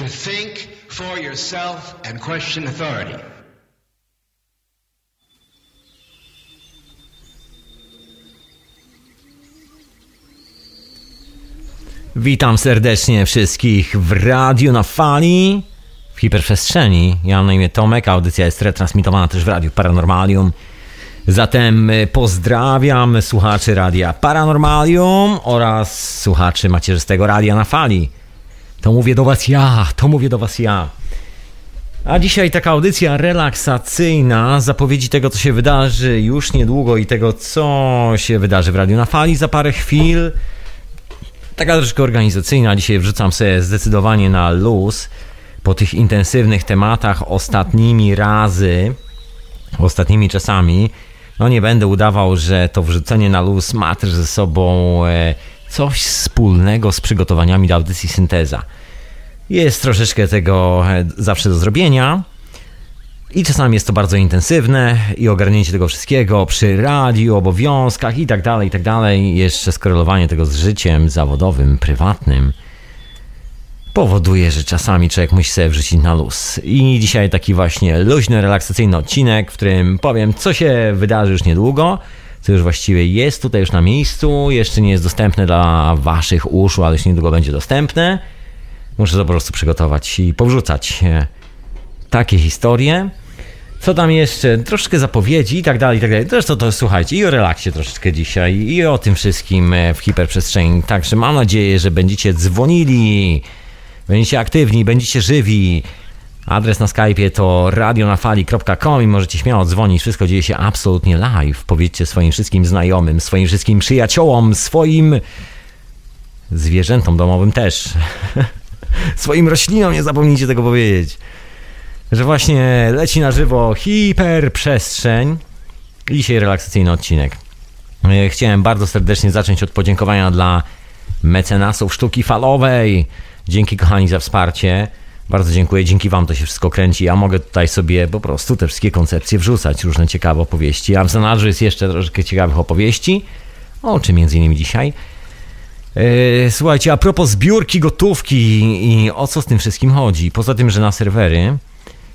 to think for yourself and question authority. Witam serdecznie wszystkich w Radiu na Fali, w hiperprzestrzeni. Ja mam na imię Tomek, audycja jest retransmitowana też w Radiu Paranormalium. Zatem y, pozdrawiam słuchaczy Radia Paranormalium oraz słuchaczy macierzystego Radia na Fali. To mówię do was ja, to mówię do was ja. A dzisiaj taka audycja relaksacyjna, zapowiedzi tego, co się wydarzy już niedługo i tego, co się wydarzy w Radiu na Fali za parę chwil. Taka troszkę organizacyjna. Dzisiaj wrzucam sobie zdecydowanie na luz po tych intensywnych tematach ostatnimi razy, ostatnimi czasami. No nie będę udawał, że to wrzucenie na luz ma też ze sobą e, coś wspólnego z przygotowaniami do audycji synteza. Jest troszeczkę tego e, zawsze do zrobienia. I czasami jest to bardzo intensywne i ogarnięcie tego wszystkiego przy radiu, obowiązkach i tak dalej, i tak dalej. Jeszcze skorelowanie tego z życiem zawodowym, prywatnym powoduje, że czasami człowiek musi sobie wrzucić na luz. I dzisiaj taki właśnie luźny, relaksacyjny odcinek, w którym powiem, co się wydarzy już niedługo, co już właściwie jest tutaj już na miejscu, jeszcze nie jest dostępne dla waszych uszu, ale już niedługo będzie dostępne. Muszę to po prostu przygotować i powrzucać e, takie historie. Co tam jeszcze? Troszkę zapowiedzi i tak dalej, i tak dalej. Zresztą to słuchajcie, i o relaksie troszeczkę dzisiaj, i o tym wszystkim e, w hiperprzestrzeni. Także mam nadzieję, że będziecie dzwonili, będziecie aktywni, będziecie żywi. Adres na Skype'ie to radionafali.com i możecie śmiało dzwonić. Wszystko dzieje się absolutnie live. Powiedzcie swoim wszystkim znajomym, swoim wszystkim przyjaciołom, swoim zwierzętom domowym też. swoim roślinom nie zapomnijcie tego powiedzieć że właśnie leci na żywo hiperprzestrzeń dzisiaj relaksacyjny odcinek. E, chciałem bardzo serdecznie zacząć od podziękowania dla mecenasów sztuki falowej. Dzięki kochani za wsparcie. Bardzo dziękuję, dzięki Wam to się wszystko kręci. Ja mogę tutaj sobie po prostu te wszystkie koncepcje wrzucać, różne ciekawe opowieści. A w zanadrzu jest jeszcze troszkę ciekawych opowieści, o czym między innymi dzisiaj. E, słuchajcie, a propos zbiórki gotówki i o co z tym wszystkim chodzi? Poza tym, że na serwery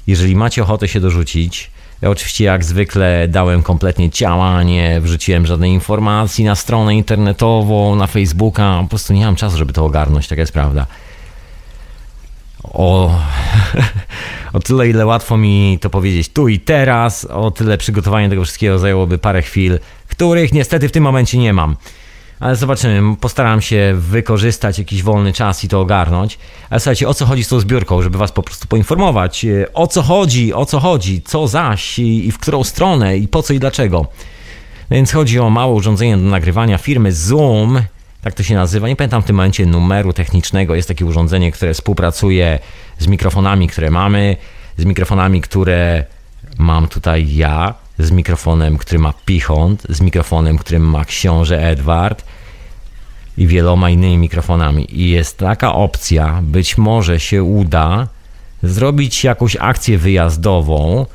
jeżeli macie ochotę się dorzucić, ja oczywiście jak zwykle dałem kompletnie ciała, nie wrzuciłem żadnej informacji na stronę internetową, na Facebooka, po prostu nie mam czasu, żeby to ogarnąć, taka jest prawda. O, o tyle, ile łatwo mi to powiedzieć tu i teraz, o tyle przygotowanie tego wszystkiego zajęłoby parę chwil, których niestety w tym momencie nie mam ale zobaczymy. Postaram się wykorzystać jakiś wolny czas i to ogarnąć. Ale słuchajcie, o co chodzi z tą zbiórką, żeby was po prostu poinformować, e, o co chodzi, o co chodzi, co zaś i, i w którą stronę i po co i dlaczego. Więc chodzi o małe urządzenie do nagrywania firmy Zoom, tak to się nazywa. Nie pamiętam w tym momencie numeru technicznego. Jest takie urządzenie, które współpracuje z mikrofonami, które mamy, z mikrofonami, które mam tutaj ja z mikrofonem, który ma Pichont, z mikrofonem, którym ma książę Edward i wieloma innymi mikrofonami. I jest taka opcja, być może się uda zrobić jakąś akcję wyjazdową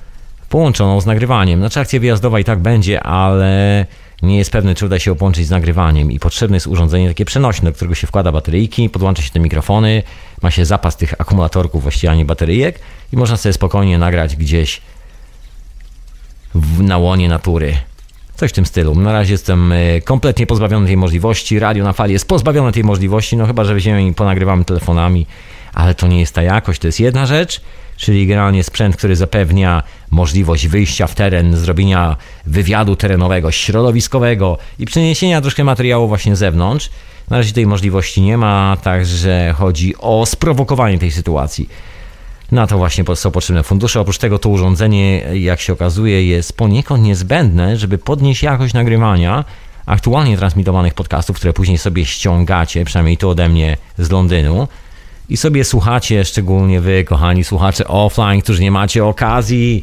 połączoną z nagrywaniem. Znaczy akcja wyjazdowa i tak będzie, ale nie jest pewny, czy uda się połączyć z nagrywaniem i potrzebne jest urządzenie takie przenośne, do którego się wkłada bateryjki, podłącza się te mikrofony, ma się zapas tych akumulatorków, właściwie a nie bateryjek i można sobie spokojnie nagrać gdzieś w, na łonie natury. Coś w tym stylu. Na razie jestem e, kompletnie pozbawiony tej możliwości. Radio na fali jest pozbawione tej możliwości, no chyba, że weźmiemy i ponagrywamy telefonami, ale to nie jest ta jakość. To jest jedna rzecz, czyli generalnie sprzęt, który zapewnia możliwość wyjścia w teren, zrobienia wywiadu terenowego, środowiskowego i przeniesienia troszkę materiału właśnie z zewnątrz. Na razie tej możliwości nie ma, także chodzi o sprowokowanie tej sytuacji. Na to właśnie są potrzebne fundusze. Oprócz tego to urządzenie, jak się okazuje, jest poniekąd niezbędne, żeby podnieść jakość nagrywania aktualnie transmitowanych podcastów, które później sobie ściągacie, przynajmniej to ode mnie z Londynu. I sobie słuchacie, szczególnie wy, kochani słuchacze offline, którzy nie macie okazji,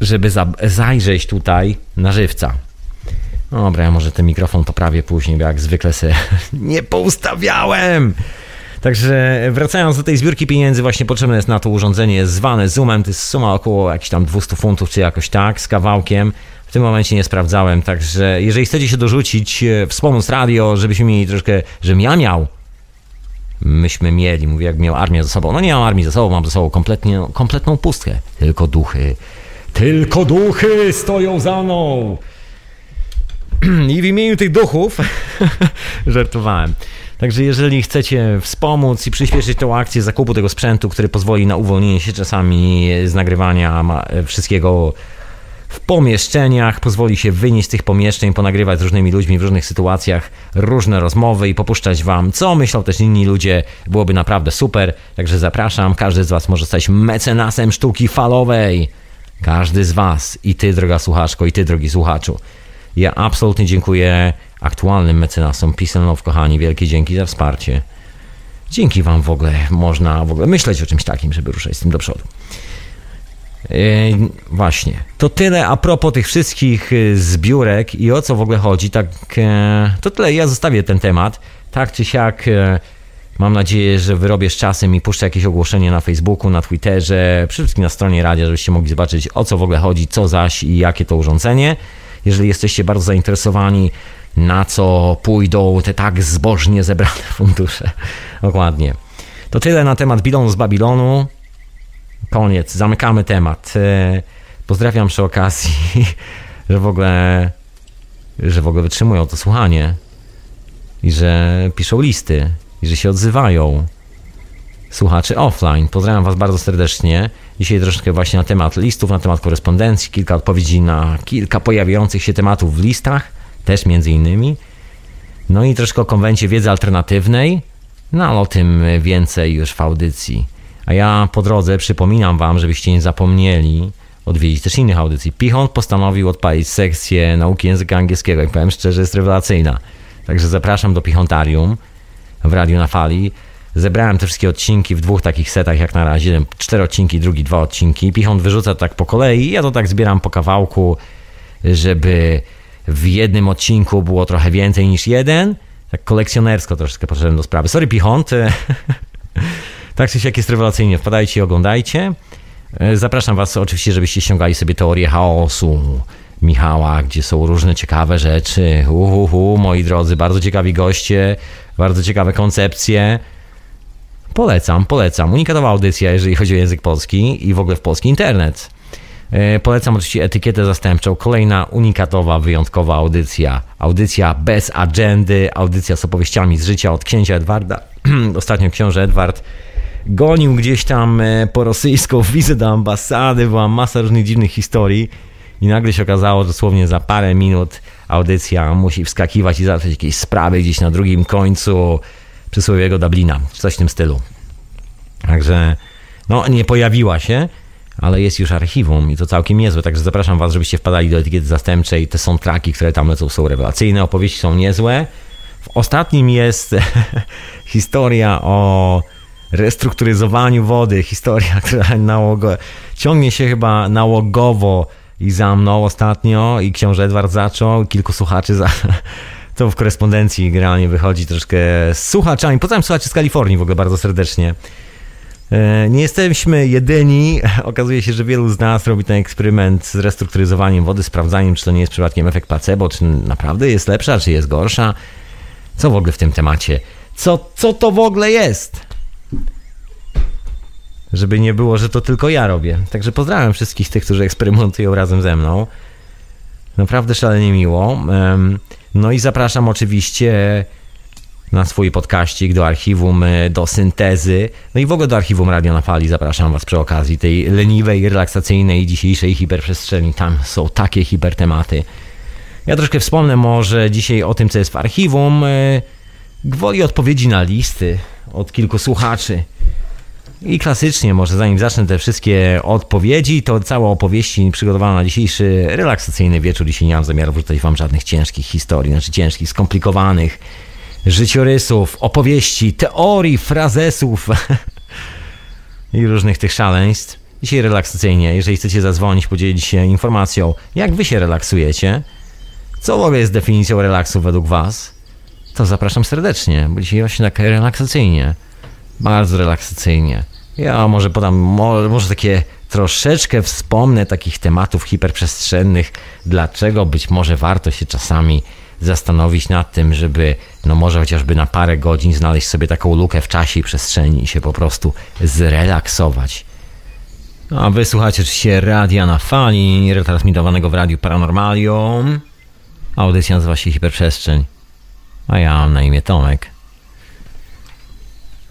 żeby zajrzeć tutaj na żywca. Dobra, ja może ten mikrofon poprawię później, bo jak zwykle sobie nie poustawiałem. Także wracając do tej zbiórki pieniędzy, właśnie potrzebne jest na to urządzenie zwane Zoomem. To jest suma około jakichś tam 200 funtów, czy jakoś tak, z kawałkiem. W tym momencie nie sprawdzałem, także jeżeli chcecie się dorzucić, e, wspomóc radio, żebyśmy mieli troszkę, żebym ja miał myśmy mieli. Mówię, jak miał armię ze sobą. No nie mam armii ze sobą, mam ze sobą kompletnie, kompletną pustkę. Tylko duchy. Tylko duchy stoją za mną. I w imieniu tych duchów żartowałem. Także jeżeli chcecie wspomóc i przyspieszyć tą akcję zakupu tego sprzętu, który pozwoli na uwolnienie się czasami z nagrywania wszystkiego w pomieszczeniach, pozwoli się wynieść z tych pomieszczeń, ponagrywać z różnymi ludźmi w różnych sytuacjach różne rozmowy i popuszczać wam, co myślą też inni ludzie, byłoby naprawdę super. Także zapraszam, każdy z was może stać mecenasem sztuki falowej. Każdy z was, i ty droga słuchaczko, i ty drogi słuchaczu. Ja absolutnie dziękuję aktualnym mecenasom Love, kochani. Wielkie dzięki za wsparcie. Dzięki wam w ogóle można w ogóle myśleć o czymś takim, żeby ruszać z tym do przodu. Właśnie. To tyle a propos tych wszystkich e, zbiórek i o co w ogóle chodzi. Tak, e, to tyle. Ja zostawię ten temat. Tak czy siak. E, mam nadzieję, że wyrobię z czasem i puszczę jakieś ogłoszenie na Facebooku, na Twitterze, przede wszystkim na stronie radia, żebyście mogli zobaczyć o co w ogóle chodzi, co zaś i jakie to urządzenie. Jeżeli jesteście bardzo zainteresowani, na co pójdą te tak zbożnie zebrane fundusze. Dokładnie. To tyle na temat Bilonu z Babilonu. Koniec, zamykamy temat. E, pozdrawiam przy okazji, że w ogóle, że w ogóle wytrzymują to słuchanie i że piszą listy i że się odzywają słuchaczy offline. Pozdrawiam Was bardzo serdecznie. Dzisiaj troszkę właśnie na temat listów, na temat korespondencji, kilka odpowiedzi na kilka pojawiających się tematów w listach, też między innymi. No i troszkę o konwencie wiedzy alternatywnej, no ale o tym więcej już w audycji. A ja po drodze przypominam Wam, żebyście nie zapomnieli odwiedzić też innych audycji. Pichon postanowił odpalić sekcję nauki języka angielskiego, jak powiem szczerze, jest rewelacyjna. Także zapraszam do Pichontarium w Radiu na Fali. Zebrałem te wszystkie odcinki w dwóch takich setach jak na razie. Cztery odcinki, drugi dwa odcinki. Pichon wyrzuca tak po kolei. Ja to tak zbieram po kawałku, żeby w jednym odcinku było trochę więcej niż jeden. Tak kolekcjonersko troszeczkę podszedłem do sprawy. Sorry Pichont. tak czy siak jest rewelacyjnie. Wpadajcie i oglądajcie. Zapraszam Was oczywiście, żebyście ściągali sobie teorię chaosu Michała, gdzie są różne ciekawe rzeczy. Uhuhu, moi drodzy, bardzo ciekawi goście, bardzo ciekawe koncepcje. Polecam, polecam. Unikatowa audycja, jeżeli chodzi o język polski i w ogóle w polski internet. E, polecam oczywiście etykietę zastępczą. Kolejna unikatowa, wyjątkowa audycja. Audycja bez agendy, audycja z opowieściami z życia od księcia Edwarda. Ostatnio książę Edward gonił gdzieś tam e, po rosyjską wizę do ambasady, była masa różnych dziwnych historii i nagle się okazało, że dosłownie za parę minut audycja musi wskakiwać i załatwiać jakieś sprawy gdzieś na drugim końcu przysłowiowego Dublina, czy coś w tym stylu. Także no, nie pojawiła się, ale jest już archiwum i to całkiem niezłe, także zapraszam Was, żebyście wpadali do etykiety zastępczej. Te są traki, które tam lecą, są rewelacyjne, opowieści są niezłe. W ostatnim jest historia o restrukturyzowaniu wody, historia, która nałogo, ciągnie się chyba nałogowo i za mną ostatnio i książę Edward zaczął, kilku słuchaczy za, to w korespondencji generalnie wychodzi troszkę z słuchaczami. Pozdrawiam słuchaczy z Kalifornii w ogóle bardzo serdecznie. E, nie jesteśmy jedyni. Okazuje się, że wielu z nas robi ten eksperyment z restrukturyzowaniem wody, sprawdzaniem, czy to nie jest przypadkiem efekt placebo, czy naprawdę jest lepsza, czy jest gorsza. Co w ogóle w tym temacie? Co, co to w ogóle jest? Żeby nie było, że to tylko ja robię. Także pozdrawiam wszystkich tych, którzy eksperymentują razem ze mną. Naprawdę szalenie miło. No i zapraszam oczywiście na swój podkaścik, do archiwum, e, do syntezy, no i w ogóle do archiwum Radio na Fali. Zapraszam Was przy okazji tej leniwej, relaksacyjnej dzisiejszej hiperprzestrzeni. Tam są takie hipertematy. Ja troszkę wspomnę może dzisiaj o tym, co jest w archiwum, e, gwoli odpowiedzi na listy od kilku słuchaczy. I klasycznie, może zanim zacznę te wszystkie odpowiedzi, to całe opowieści przygotowane na dzisiejszy relaksacyjny wieczór. Dzisiaj nie mam zamiaru wrzucać wam żadnych ciężkich historii, znaczy ciężkich, skomplikowanych życiorysów, opowieści, teorii, frazesów i różnych tych szaleństw. Dzisiaj relaksacyjnie, jeżeli chcecie zadzwonić, podzielić się informacją, jak wy się relaksujecie, co w ogóle jest definicją relaksu według was, to zapraszam serdecznie, bo dzisiaj właśnie tak relaksacyjnie, bardzo relaksacyjnie. Ja może podam, może, takie troszeczkę wspomnę takich tematów hiperprzestrzennych, dlaczego być może warto się czasami zastanowić nad tym, żeby no może chociażby na parę godzin znaleźć sobie taką lukę w czasie i przestrzeni i się po prostu zrelaksować. A wysłuchacie oczywiście radia na fali, retransmitowanego w Radiu Paranormalium. Audycja nazywa się Hiperprzestrzeń. A ja mam na imię Tomek.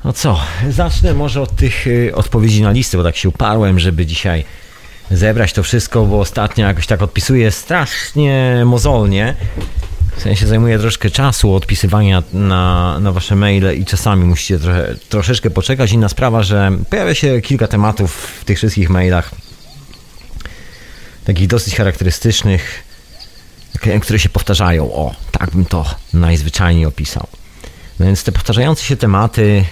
No co, zacznę może od tych y, odpowiedzi na listy, bo tak się uparłem, żeby dzisiaj zebrać to wszystko, bo ostatnio jakoś tak odpisuję strasznie mozolnie. W sensie zajmuje troszkę czasu odpisywania na, na wasze maile i czasami musicie trochę, troszeczkę poczekać. Inna sprawa, że pojawia się kilka tematów w tych wszystkich mailach, takich dosyć charakterystycznych, które się powtarzają. O, tak bym to najzwyczajniej opisał. No więc te powtarzające się tematy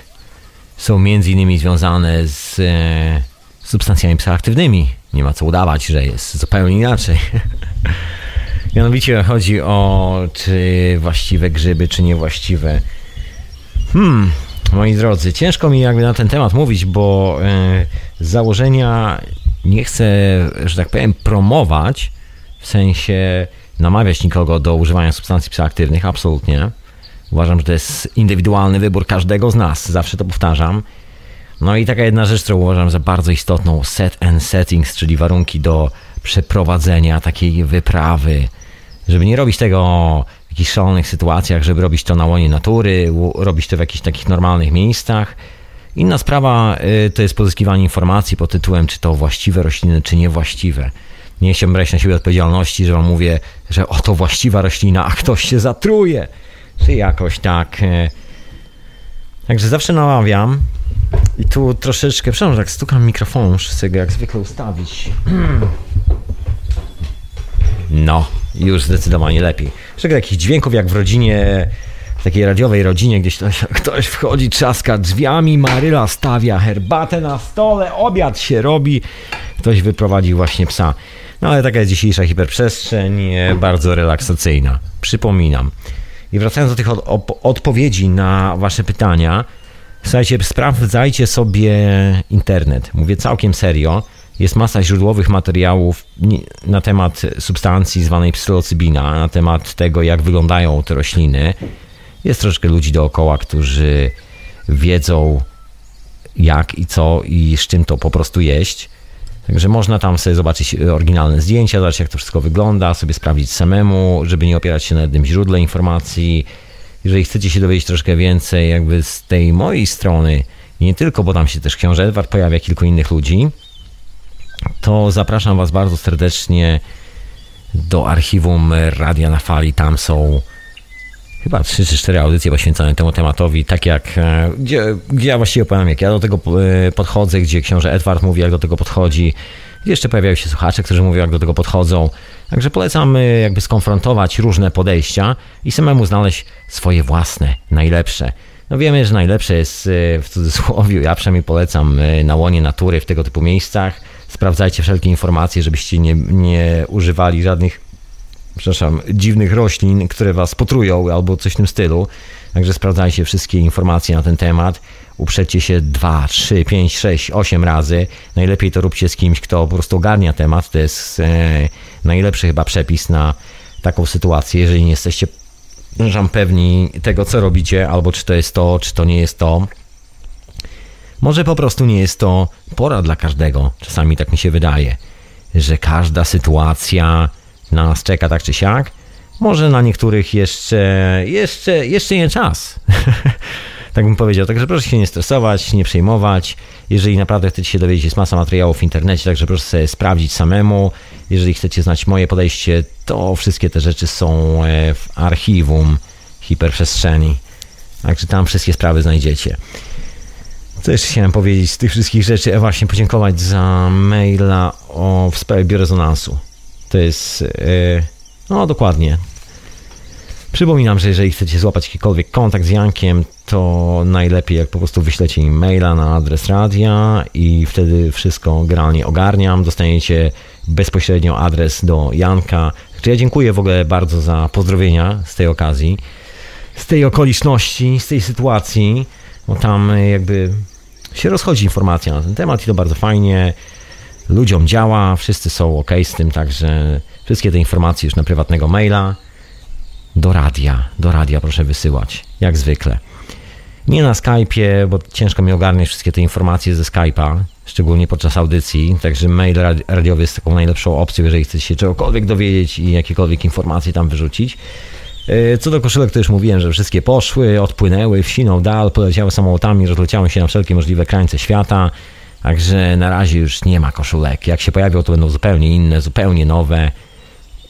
są między innymi związane z e, substancjami psychoaktywnymi. Nie ma co udawać, że jest zupełnie inaczej. Mianowicie chodzi o czy właściwe grzyby, czy niewłaściwe. Hmm, moi drodzy, ciężko mi jakby na ten temat mówić, bo e, z założenia nie chcę, że tak powiem, promować, w sensie namawiać nikogo do używania substancji psychoaktywnych, absolutnie. Uważam, że to jest indywidualny wybór każdego z nas, zawsze to powtarzam. No i taka jedna rzecz, którą uważam za bardzo istotną, set and settings, czyli warunki do przeprowadzenia takiej wyprawy, żeby nie robić tego w jakichś szalonych sytuacjach, żeby robić to na łonie natury, robić to w jakichś takich normalnych miejscach. Inna sprawa y, to jest pozyskiwanie informacji pod tytułem, czy to właściwe rośliny, czy niewłaściwe. Nie chciałbym brać na siebie odpowiedzialności, że wam mówię, że oto właściwa roślina, a ktoś się zatruje. Czy jakoś tak. Y. Także zawsze namawiam. I tu troszeczkę, przepraszam, tak stukam mikrofon, muszę sobie jak zwykle ustawić. No, już zdecydowanie lepiej. Jeszcze takich dźwięków jak w rodzinie, w takiej radiowej rodzinie, gdzieś ktoś, ktoś wchodzi, trzaska drzwiami, Maryla stawia herbatę na stole, obiad się robi, ktoś wyprowadzi właśnie psa. No ale taka jest dzisiejsza hiperprzestrzeń, e, bardzo relaksacyjna. Przypominam. I wracając do tych od, op, odpowiedzi na Wasze pytania, słuchajcie, sprawdzajcie sobie internet. Mówię całkiem serio jest masa źródłowych materiałów na temat substancji zwanej psylocybina, na temat tego, jak wyglądają te rośliny. Jest troszkę ludzi dookoła, którzy wiedzą, jak i co i z czym to po prostu jeść. Także można tam sobie zobaczyć oryginalne zdjęcia, zobaczyć jak to wszystko wygląda, sobie sprawdzić samemu, żeby nie opierać się na jednym źródle informacji. Jeżeli chcecie się dowiedzieć troszkę więcej jakby z tej mojej strony, nie tylko, bo tam się też książę Edward pojawia, kilku innych ludzi, to zapraszam Was bardzo serdecznie do archiwum Radia na Fali. Tam są chyba 3 czy 4 audycje poświęcone temu tematowi, tak jak, e, gdzie, gdzie ja właściwie opowiadam, jak ja do tego e, podchodzę, gdzie książę Edward mówi, jak do tego podchodzi. Jeszcze pojawiają się słuchacze, którzy mówią, jak do tego podchodzą. Także polecam e, jakby skonfrontować różne podejścia i samemu znaleźć swoje własne, najlepsze. No wiemy, że najlepsze jest w cudzysłowie, ja przynajmniej polecam na łonie natury w tego typu miejscach sprawdzajcie wszelkie informacje, żebyście nie, nie używali żadnych, przepraszam, dziwnych roślin, które was potrują albo coś w tym stylu. Także sprawdzajcie wszystkie informacje na ten temat. Uprzedźcie się 2, 3, 5, 6, 8 razy. Najlepiej to róbcie z kimś, kto po prostu ogarnia temat. To jest e, najlepszy chyba przepis na taką sytuację. Jeżeli nie jesteście pewni tego, co robicie, albo czy to jest to, czy to nie jest to, może po prostu nie jest to pora dla każdego. Czasami tak mi się wydaje, że każda sytuacja nas czeka tak czy siak. Może na niektórych jeszcze, jeszcze, jeszcze nie czas. tak bym powiedział. Także proszę się nie stresować, nie przejmować. Jeżeli naprawdę chcecie się dowiedzieć, jest masa materiałów w internecie, także proszę sobie sprawdzić samemu. Jeżeli chcecie znać moje podejście, to wszystkie te rzeczy są e, w archiwum hiperprzestrzeni. Także tam wszystkie sprawy znajdziecie. Co jeszcze chciałem powiedzieć z tych wszystkich rzeczy? E, właśnie podziękować za maila o, w sprawie biorezonansu. To jest, e, no dokładnie. Przypominam, że jeżeli chcecie złapać jakikolwiek kontakt z Jankiem, to najlepiej jak po prostu wyślecie im maila na adres radia i wtedy wszystko generalnie ogarniam. Dostaniecie bezpośrednio adres do Janka. Ja dziękuję w ogóle bardzo za pozdrowienia z tej okazji, z tej okoliczności, z tej sytuacji, bo tam jakby się rozchodzi informacja na ten temat i to bardzo fajnie. Ludziom działa, wszyscy są ok z tym, także wszystkie te informacje już na prywatnego maila. do radia. Do radia proszę wysyłać, jak zwykle. Nie na Skype'ie, bo ciężko mi ogarniać wszystkie te informacje ze Skype'a, szczególnie podczas audycji, także mail radiowy jest taką najlepszą opcją, jeżeli chcecie się czegokolwiek dowiedzieć i jakiekolwiek informacje tam wyrzucić. E, co do koszulek, to już mówiłem, że wszystkie poszły, odpłynęły, wsiną dal, poleciały samolotami, rozleciały się na wszelkie możliwe krańce świata. Także na razie już nie ma koszulek. Jak się pojawią, to będą zupełnie inne, zupełnie nowe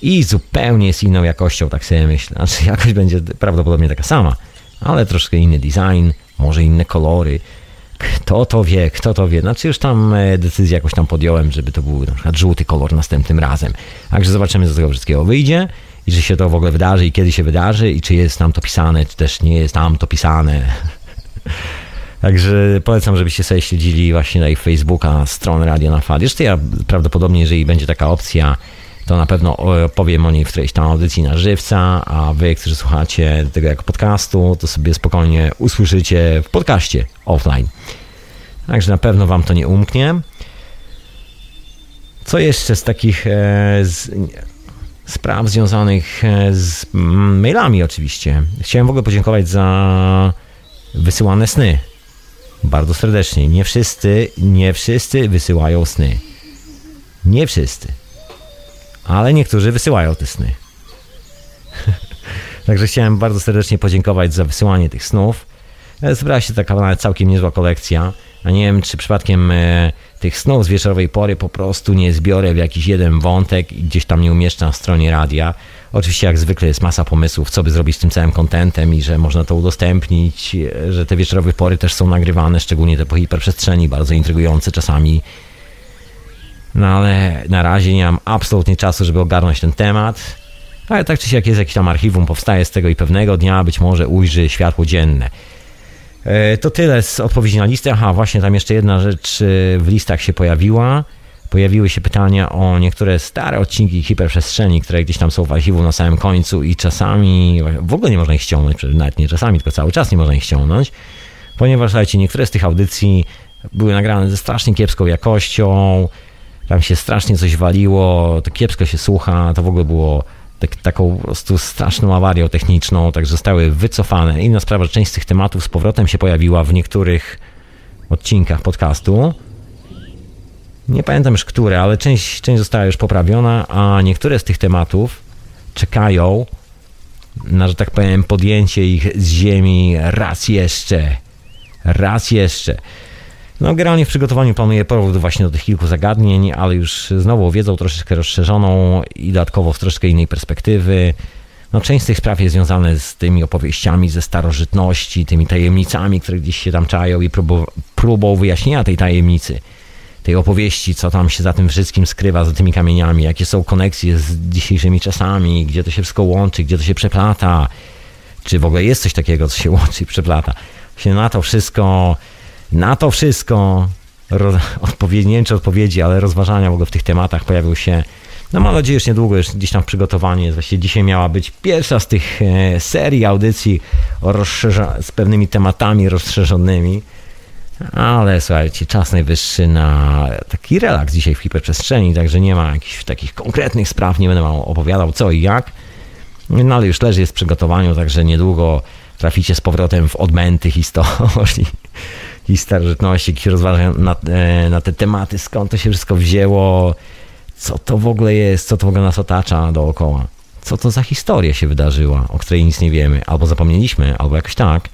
i zupełnie z inną jakością, tak sobie myślę. Znaczy, jakość będzie prawdopodobnie taka sama, ale troszkę inny design, może inne kolory. Kto to wie, kto to wie. Znaczy już tam e, decyzję jakoś tam podjąłem, żeby to był na przykład żółty kolor następnym razem. Także zobaczymy, co z tego wszystkiego wyjdzie i czy się to w ogóle wydarzy i kiedy się wydarzy i czy jest tam to pisane, czy też nie jest tam to pisane. Także polecam, żebyście sobie śledzili właśnie na ich Facebooka, stronę Radio na Fali. Zresztą ja prawdopodobnie, jeżeli będzie taka opcja, to na pewno powiem o niej w którejś tam audycji na żywca, a wy, którzy słuchacie tego jako podcastu, to sobie spokojnie usłyszycie w podcaście offline. Także na pewno wam to nie umknie. Co jeszcze z takich e, z, spraw związanych e, z mailami oczywiście. Chciałem w ogóle podziękować za wysyłane sny. Bardzo serdecznie. Nie wszyscy, nie wszyscy wysyłają sny. Nie wszyscy. Ale niektórzy wysyłają te sny. Także chciałem bardzo serdecznie podziękować za wysyłanie tych snów. E, zebrała się taka całkiem niezła kolekcja. A nie wiem, czy przypadkiem e, tych snów z wieczorowej pory po prostu nie zbiorę w jakiś jeden wątek i gdzieś tam nie umieszczam w stronie radia. Oczywiście jak zwykle jest masa pomysłów, co by zrobić z tym całym kontentem i że można to udostępnić, że te wieczorowe pory też są nagrywane, szczególnie te po hiperprzestrzeni, bardzo intrygujące czasami. No ale na razie nie mam absolutnie czasu, żeby ogarnąć ten temat. Ale tak czy siak jest jakiś tam archiwum, powstaje z tego i pewnego dnia być może ujrzy światło dzienne. E, to tyle z odpowiedzi na listę. Aha, właśnie tam jeszcze jedna rzecz e, w listach się pojawiła. Pojawiły się pytania o niektóre stare odcinki hiperprzestrzeni, które gdzieś tam są w archiwum na samym końcu i czasami w ogóle nie można ich ściągnąć, nawet nie czasami, tylko cały czas nie można ich ściągnąć, ponieważ słuchajcie, niektóre z tych audycji były nagrane ze strasznie kiepską jakością, tam się strasznie coś waliło, to kiepsko się słucha, to w ogóle było tak, taką po prostu straszną awarią techniczną, tak zostały wycofane. Inna sprawa, że część z tych tematów z powrotem się pojawiła w niektórych odcinkach podcastu. Nie pamiętam już które, ale część, część została już poprawiona, a niektóre z tych tematów czekają na, że tak powiem, podjęcie ich z ziemi raz jeszcze. Raz jeszcze. No, generalnie w przygotowaniu planuję powrót właśnie do tych kilku zagadnień, ale już znowu wiedzą troszeczkę rozszerzoną i dodatkowo z troszkę innej perspektywy. No, część z tych spraw jest związana z tymi opowieściami ze starożytności, tymi tajemnicami, które gdzieś się tam czają i próbą, próbą wyjaśnienia tej tajemnicy, tej opowieści, co tam się za tym wszystkim skrywa, za tymi kamieniami, jakie są koneksje z dzisiejszymi czasami, gdzie to się wszystko łączy, gdzie to się przeplata, czy w ogóle jest coś takiego, co się łączy i przeplata. Się na to wszystko na to wszystko roz, odpowiedzi, nie wiem czy odpowiedzi, ale rozważania w ogóle w tych tematach pojawił się no mam nadzieję, że niedługo już gdzieś tam w przygotowaniu Właściwie dzisiaj miała być pierwsza z tych e, serii audycji z pewnymi tematami rozszerzonymi. Ale słuchajcie, czas najwyższy na taki relaks dzisiaj w hiperprzestrzeni, także nie ma jakichś takich konkretnych spraw, nie będę wam opowiadał co i jak. No ale już leży jest w przygotowaniu, także niedługo traficie z powrotem w odmęty historii i starożytności, jakieś rozważają na, e, na te tematy, skąd to się wszystko wzięło, co to w ogóle jest, co to w ogóle nas otacza dookoła. Co to za historia się wydarzyła, o której nic nie wiemy, albo zapomnieliśmy, albo jakoś tak.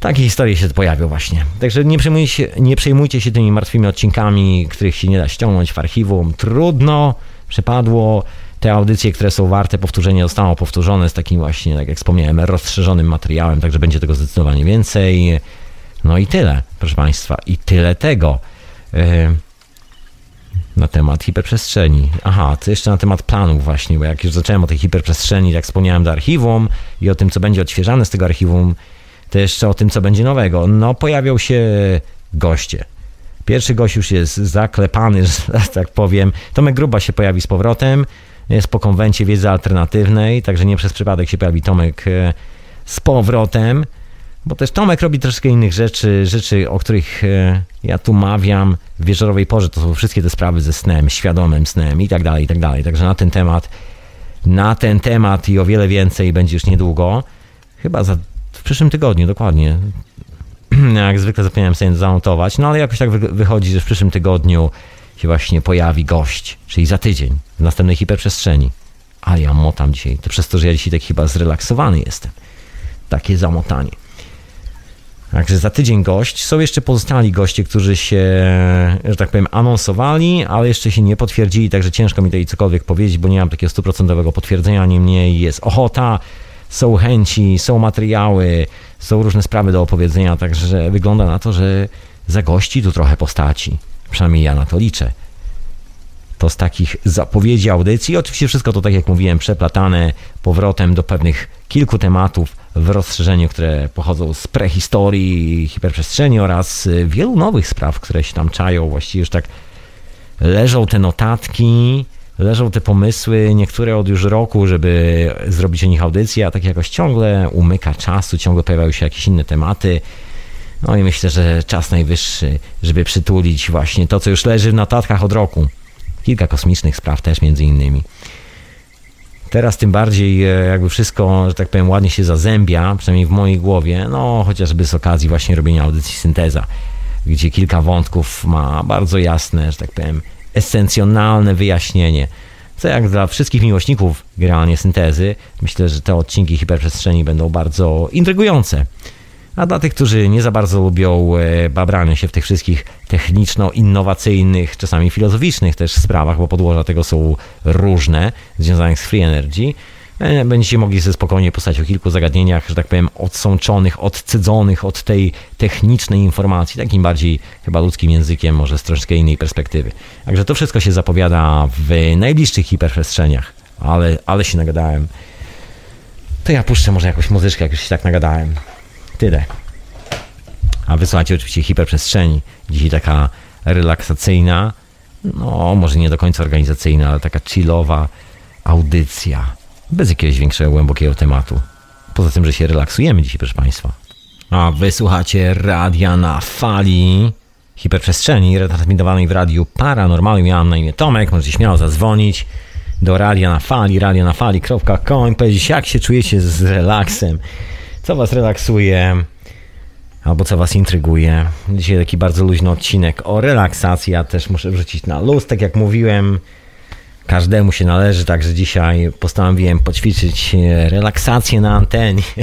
Takie historie się pojawią właśnie. Także nie przejmujcie, się, nie przejmujcie się tymi martwymi odcinkami, których się nie da ściągnąć w archiwum. Trudno, przepadło. Te audycje, które są warte powtórzenia, zostaną powtórzone z takim właśnie, tak jak wspomniałem, rozszerzonym materiałem, także będzie tego zdecydowanie więcej. No i tyle, proszę Państwa, i tyle tego e, na temat hiperprzestrzeni. Aha, to jeszcze na temat planów właśnie, bo jak już zacząłem o tej hiperprzestrzeni, jak wspomniałem do archiwum i o tym, co będzie odświeżane z tego archiwum, to jeszcze o tym, co będzie nowego. No, pojawią się goście. Pierwszy gość już jest zaklepany, że tak powiem. Tomek Gruba się pojawi z powrotem. Jest po konwencie wiedzy alternatywnej, także nie przez przypadek się pojawi Tomek e, z powrotem. Bo też Tomek robi troszkę innych rzeczy, rzeczy, o których e, ja tu mawiam w wieczorowej porze. To są wszystkie te sprawy ze snem, świadomym snem i tak dalej, i tak dalej. Także na ten temat na ten temat i o wiele więcej będzie już niedługo. Chyba za, w przyszłym tygodniu, dokładnie. Jak zwykle zapomniałem sobie zanotować, no ale jakoś tak wychodzi, że w przyszłym tygodniu się właśnie pojawi gość, czyli za tydzień, w następnej hiperprzestrzeni. A ja motam dzisiaj, to przez to, że ja dzisiaj tak chyba zrelaksowany jestem. Takie zamotanie. Także za tydzień gość. Są jeszcze pozostali goście, którzy się, że tak powiem, anonsowali, ale jeszcze się nie potwierdzili, także ciężko mi tutaj cokolwiek powiedzieć, bo nie mam takiego stuprocentowego potwierdzenia. Niemniej jest ochota, są chęci, są materiały, są różne sprawy do opowiedzenia, także wygląda na to, że zagości tu trochę postaci. Przynajmniej ja na to liczę. To z takich zapowiedzi audycji. Oczywiście wszystko to, tak jak mówiłem, przeplatane powrotem do pewnych kilku tematów w rozszerzeniu, które pochodzą z prehistorii, hiperprzestrzeni oraz wielu nowych spraw, które się tam czają. Właściwie już tak leżą te notatki, leżą te pomysły, niektóre od już roku, żeby zrobić o nich audycję, a tak jakoś ciągle umyka czasu, ciągle pojawiają się jakieś inne tematy. No i myślę, że czas najwyższy, żeby przytulić właśnie to, co już leży w notatkach od roku. Kilka kosmicznych spraw też między innymi. Teraz tym bardziej e, jakby wszystko, że tak powiem, ładnie się zazębia, przynajmniej w mojej głowie, no chociażby z okazji właśnie robienia audycji synteza, gdzie kilka wątków ma bardzo jasne, że tak powiem, esencjonalne wyjaśnienie. Co jak dla wszystkich miłośników generalnie syntezy, myślę, że te odcinki hiperprzestrzeni będą bardzo intrygujące. A dla tych, którzy nie za bardzo lubią e, babranie się w tych wszystkich techniczno-innowacyjnych, czasami filozoficznych też sprawach, bo podłoża tego są różne, związanych z free energy, e, będziecie mogli sobie spokojnie postać o kilku zagadnieniach, że tak powiem, odsączonych, odcydzonych od tej technicznej informacji, takim bardziej chyba ludzkim językiem, może z troszkę innej perspektywy. Także to wszystko się zapowiada w najbliższych hiperprzestrzeniach, ale, ale się nagadałem. To ja puszczę może jakąś muzyczkę, jak już się tak nagadałem. Tyle. A wysłuchacie oczywiście hiperprzestrzeni. Dzisiaj taka relaksacyjna, no może nie do końca organizacyjna, ale taka chillowa audycja. Bez jakiegoś większego, głębokiego tematu. Poza tym, że się relaksujemy dzisiaj, proszę Państwa. A wysłuchacie radia na fali hiperprzestrzeni, retransmitowanej w radiu Paranormalium. Miałem na imię Tomek, możecie śmiało zadzwonić do radia na fali, radionafali.com i powiedzieć, jak się czujecie z relaksem co Was relaksuje, albo co Was intryguje. Dzisiaj taki bardzo luźny odcinek o relaksacji. Ja też muszę wrzucić na luz, tak jak mówiłem. Każdemu się należy, także dzisiaj postanowiłem poćwiczyć relaksację na antenie.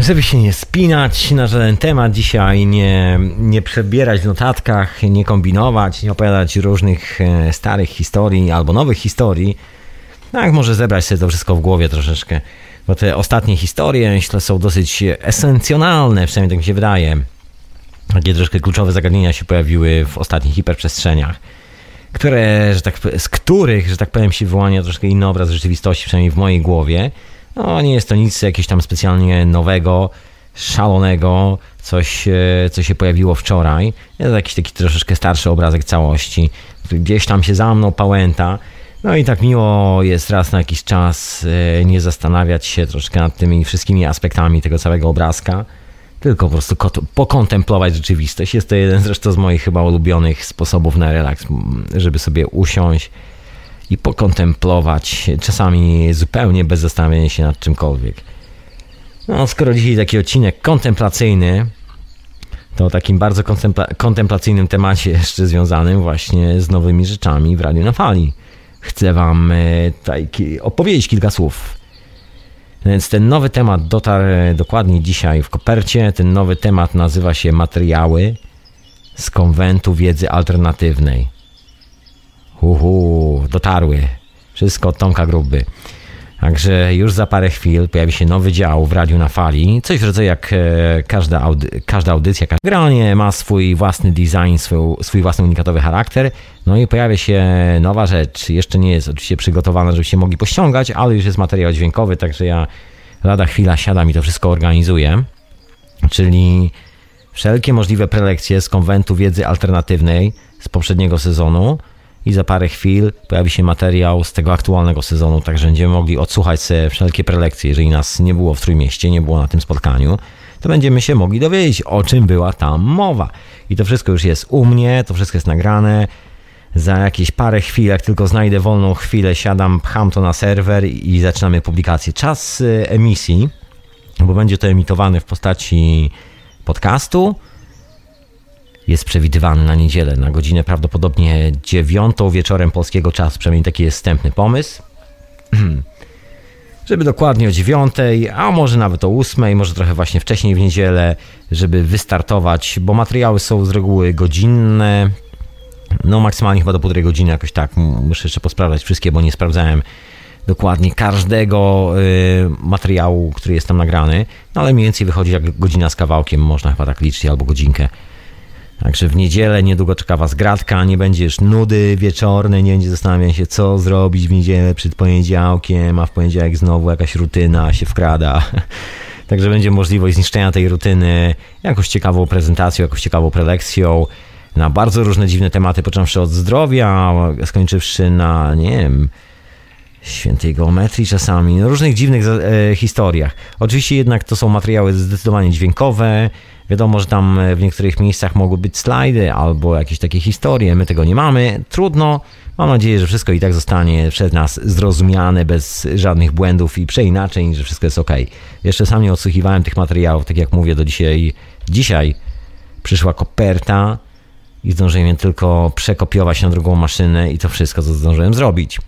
Żeby się nie spinać na żaden temat dzisiaj, nie, nie przebierać w notatkach, nie kombinować, nie opowiadać różnych e, starych historii albo nowych historii. Tak, może zebrać sobie to wszystko w głowie troszeczkę bo te ostatnie historie, myślę, są dosyć esencjonalne, przynajmniej tak mi się wydaje. Takie troszkę kluczowe zagadnienia się pojawiły w ostatnich hiperprzestrzeniach, które, że tak, z których, że tak powiem, się wyłania troszkę inny obraz rzeczywistości, przynajmniej w mojej głowie. No, nie jest to nic jakiegoś tam specjalnie nowego, szalonego, coś, e, co się pojawiło wczoraj. Jest jakiś taki troszeczkę starszy obrazek całości, gdzieś tam się za mną pałęta. No i tak miło jest raz na jakiś czas e, nie zastanawiać się troszkę nad tymi wszystkimi aspektami tego całego obrazka, tylko po prostu pokontemplować rzeczywistość. Jest to jeden zresztą z moich chyba ulubionych sposobów na relaks, żeby sobie usiąść i pokontemplować, czasami zupełnie bez zastanawiania się nad czymkolwiek. No, skoro dzisiaj taki odcinek kontemplacyjny, to o takim bardzo kontempla kontemplacyjnym temacie jeszcze związanym właśnie z nowymi rzeczami w Radiu na Fali chcę Wam e, opowiedzieć kilka słów. Więc ten nowy temat dotarł dokładnie dzisiaj w kopercie. Ten nowy temat nazywa się Materiały z konwentu wiedzy alternatywnej. Uhu, dotarły. Wszystko od Tomka Gruby. Także już za parę chwil pojawi się nowy dział w Radiu na Fali. Coś w rodzaju jak e, każda, audy każda audycja. Każde granie ma swój własny design, swój, swój własny unikatowy charakter. No i pojawia się nowa rzecz. Jeszcze nie jest oczywiście przygotowana, żebyście mogli pościągać, ale już jest materiał dźwiękowy, także ja lada chwila siadam i to wszystko organizuję. Czyli wszelkie możliwe prelekcje z konwentu wiedzy alternatywnej z poprzedniego sezonu i za parę chwil pojawi się materiał z tego aktualnego sezonu, także będziemy mogli odsłuchać sobie wszelkie prelekcje. Jeżeli nas nie było w Trójmieście, nie było na tym spotkaniu, to będziemy się mogli dowiedzieć, o czym była tam mowa. I to wszystko już jest u mnie, to wszystko jest nagrane. Za jakieś parę chwil, jak tylko znajdę wolną chwilę, siadam, pcham to na serwer i zaczynamy publikację. Czas y, emisji, bo będzie to emitowane w postaci podcastu, jest przewidywany na niedzielę, na godzinę prawdopodobnie dziewiątą wieczorem polskiego czasu, przynajmniej taki jest wstępny pomysł. żeby dokładnie o dziewiątej, a może nawet o ósmej, może trochę właśnie wcześniej w niedzielę, żeby wystartować, bo materiały są z reguły godzinne, no maksymalnie chyba do półtorej godziny jakoś tak, muszę jeszcze posprawdzać wszystkie, bo nie sprawdzałem dokładnie każdego y, materiału, który jest tam nagrany, no ale mniej więcej wychodzi jak godzina z kawałkiem, można chyba tak liczyć, albo godzinkę. Także w niedzielę niedługo czeka Was gratka, nie będziesz nudy wieczornej, nie będzie zastanawiał się, co zrobić w niedzielę przed poniedziałkiem, a w poniedziałek znowu jakaś rutyna się wkrada. Także będzie możliwość zniszczenia tej rutyny jakąś ciekawą prezentacją, jakąś ciekawą prelekcją na bardzo różne dziwne tematy, począwszy od zdrowia, skończywszy na, nie wiem, świętej geometrii czasami, no różnych dziwnych e, historiach. Oczywiście jednak to są materiały zdecydowanie dźwiękowe, Wiadomo, że tam w niektórych miejscach mogły być slajdy albo jakieś takie historie. My tego nie mamy. Trudno. Mam nadzieję, że wszystko i tak zostanie przez nas zrozumiane bez żadnych błędów i przeinaczeń, że wszystko jest ok. Jeszcze sam nie odsłuchiwałem tych materiałów, tak jak mówię do dzisiaj. Dzisiaj przyszła koperta i zdążyłem tylko przekopiować na drugą maszynę i to wszystko, co zdążyłem zrobić.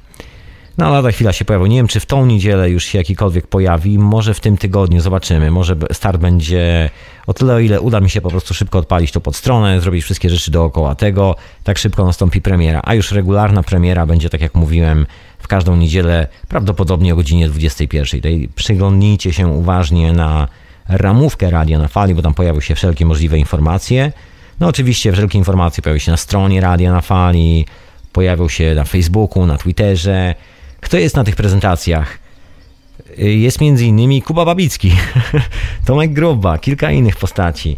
No lada chwila się pojawił. Nie wiem, czy w tą niedzielę już się jakikolwiek pojawi. Może w tym tygodniu, zobaczymy. Może start będzie o tyle, o ile uda mi się po prostu szybko odpalić to pod stronę, zrobić wszystkie rzeczy dookoła tego. Tak szybko nastąpi premiera. A już regularna premiera będzie, tak jak mówiłem, w każdą niedzielę, prawdopodobnie o godzinie 21. Tutaj przyglądnijcie się uważnie na ramówkę radia na fali, bo tam pojawią się wszelkie możliwe informacje. No oczywiście wszelkie informacje pojawią się na stronie radia na fali, pojawią się na Facebooku, na Twitterze, kto jest na tych prezentacjach? Jest m.in. Kuba Babicki, Tomek Gruba, kilka innych postaci.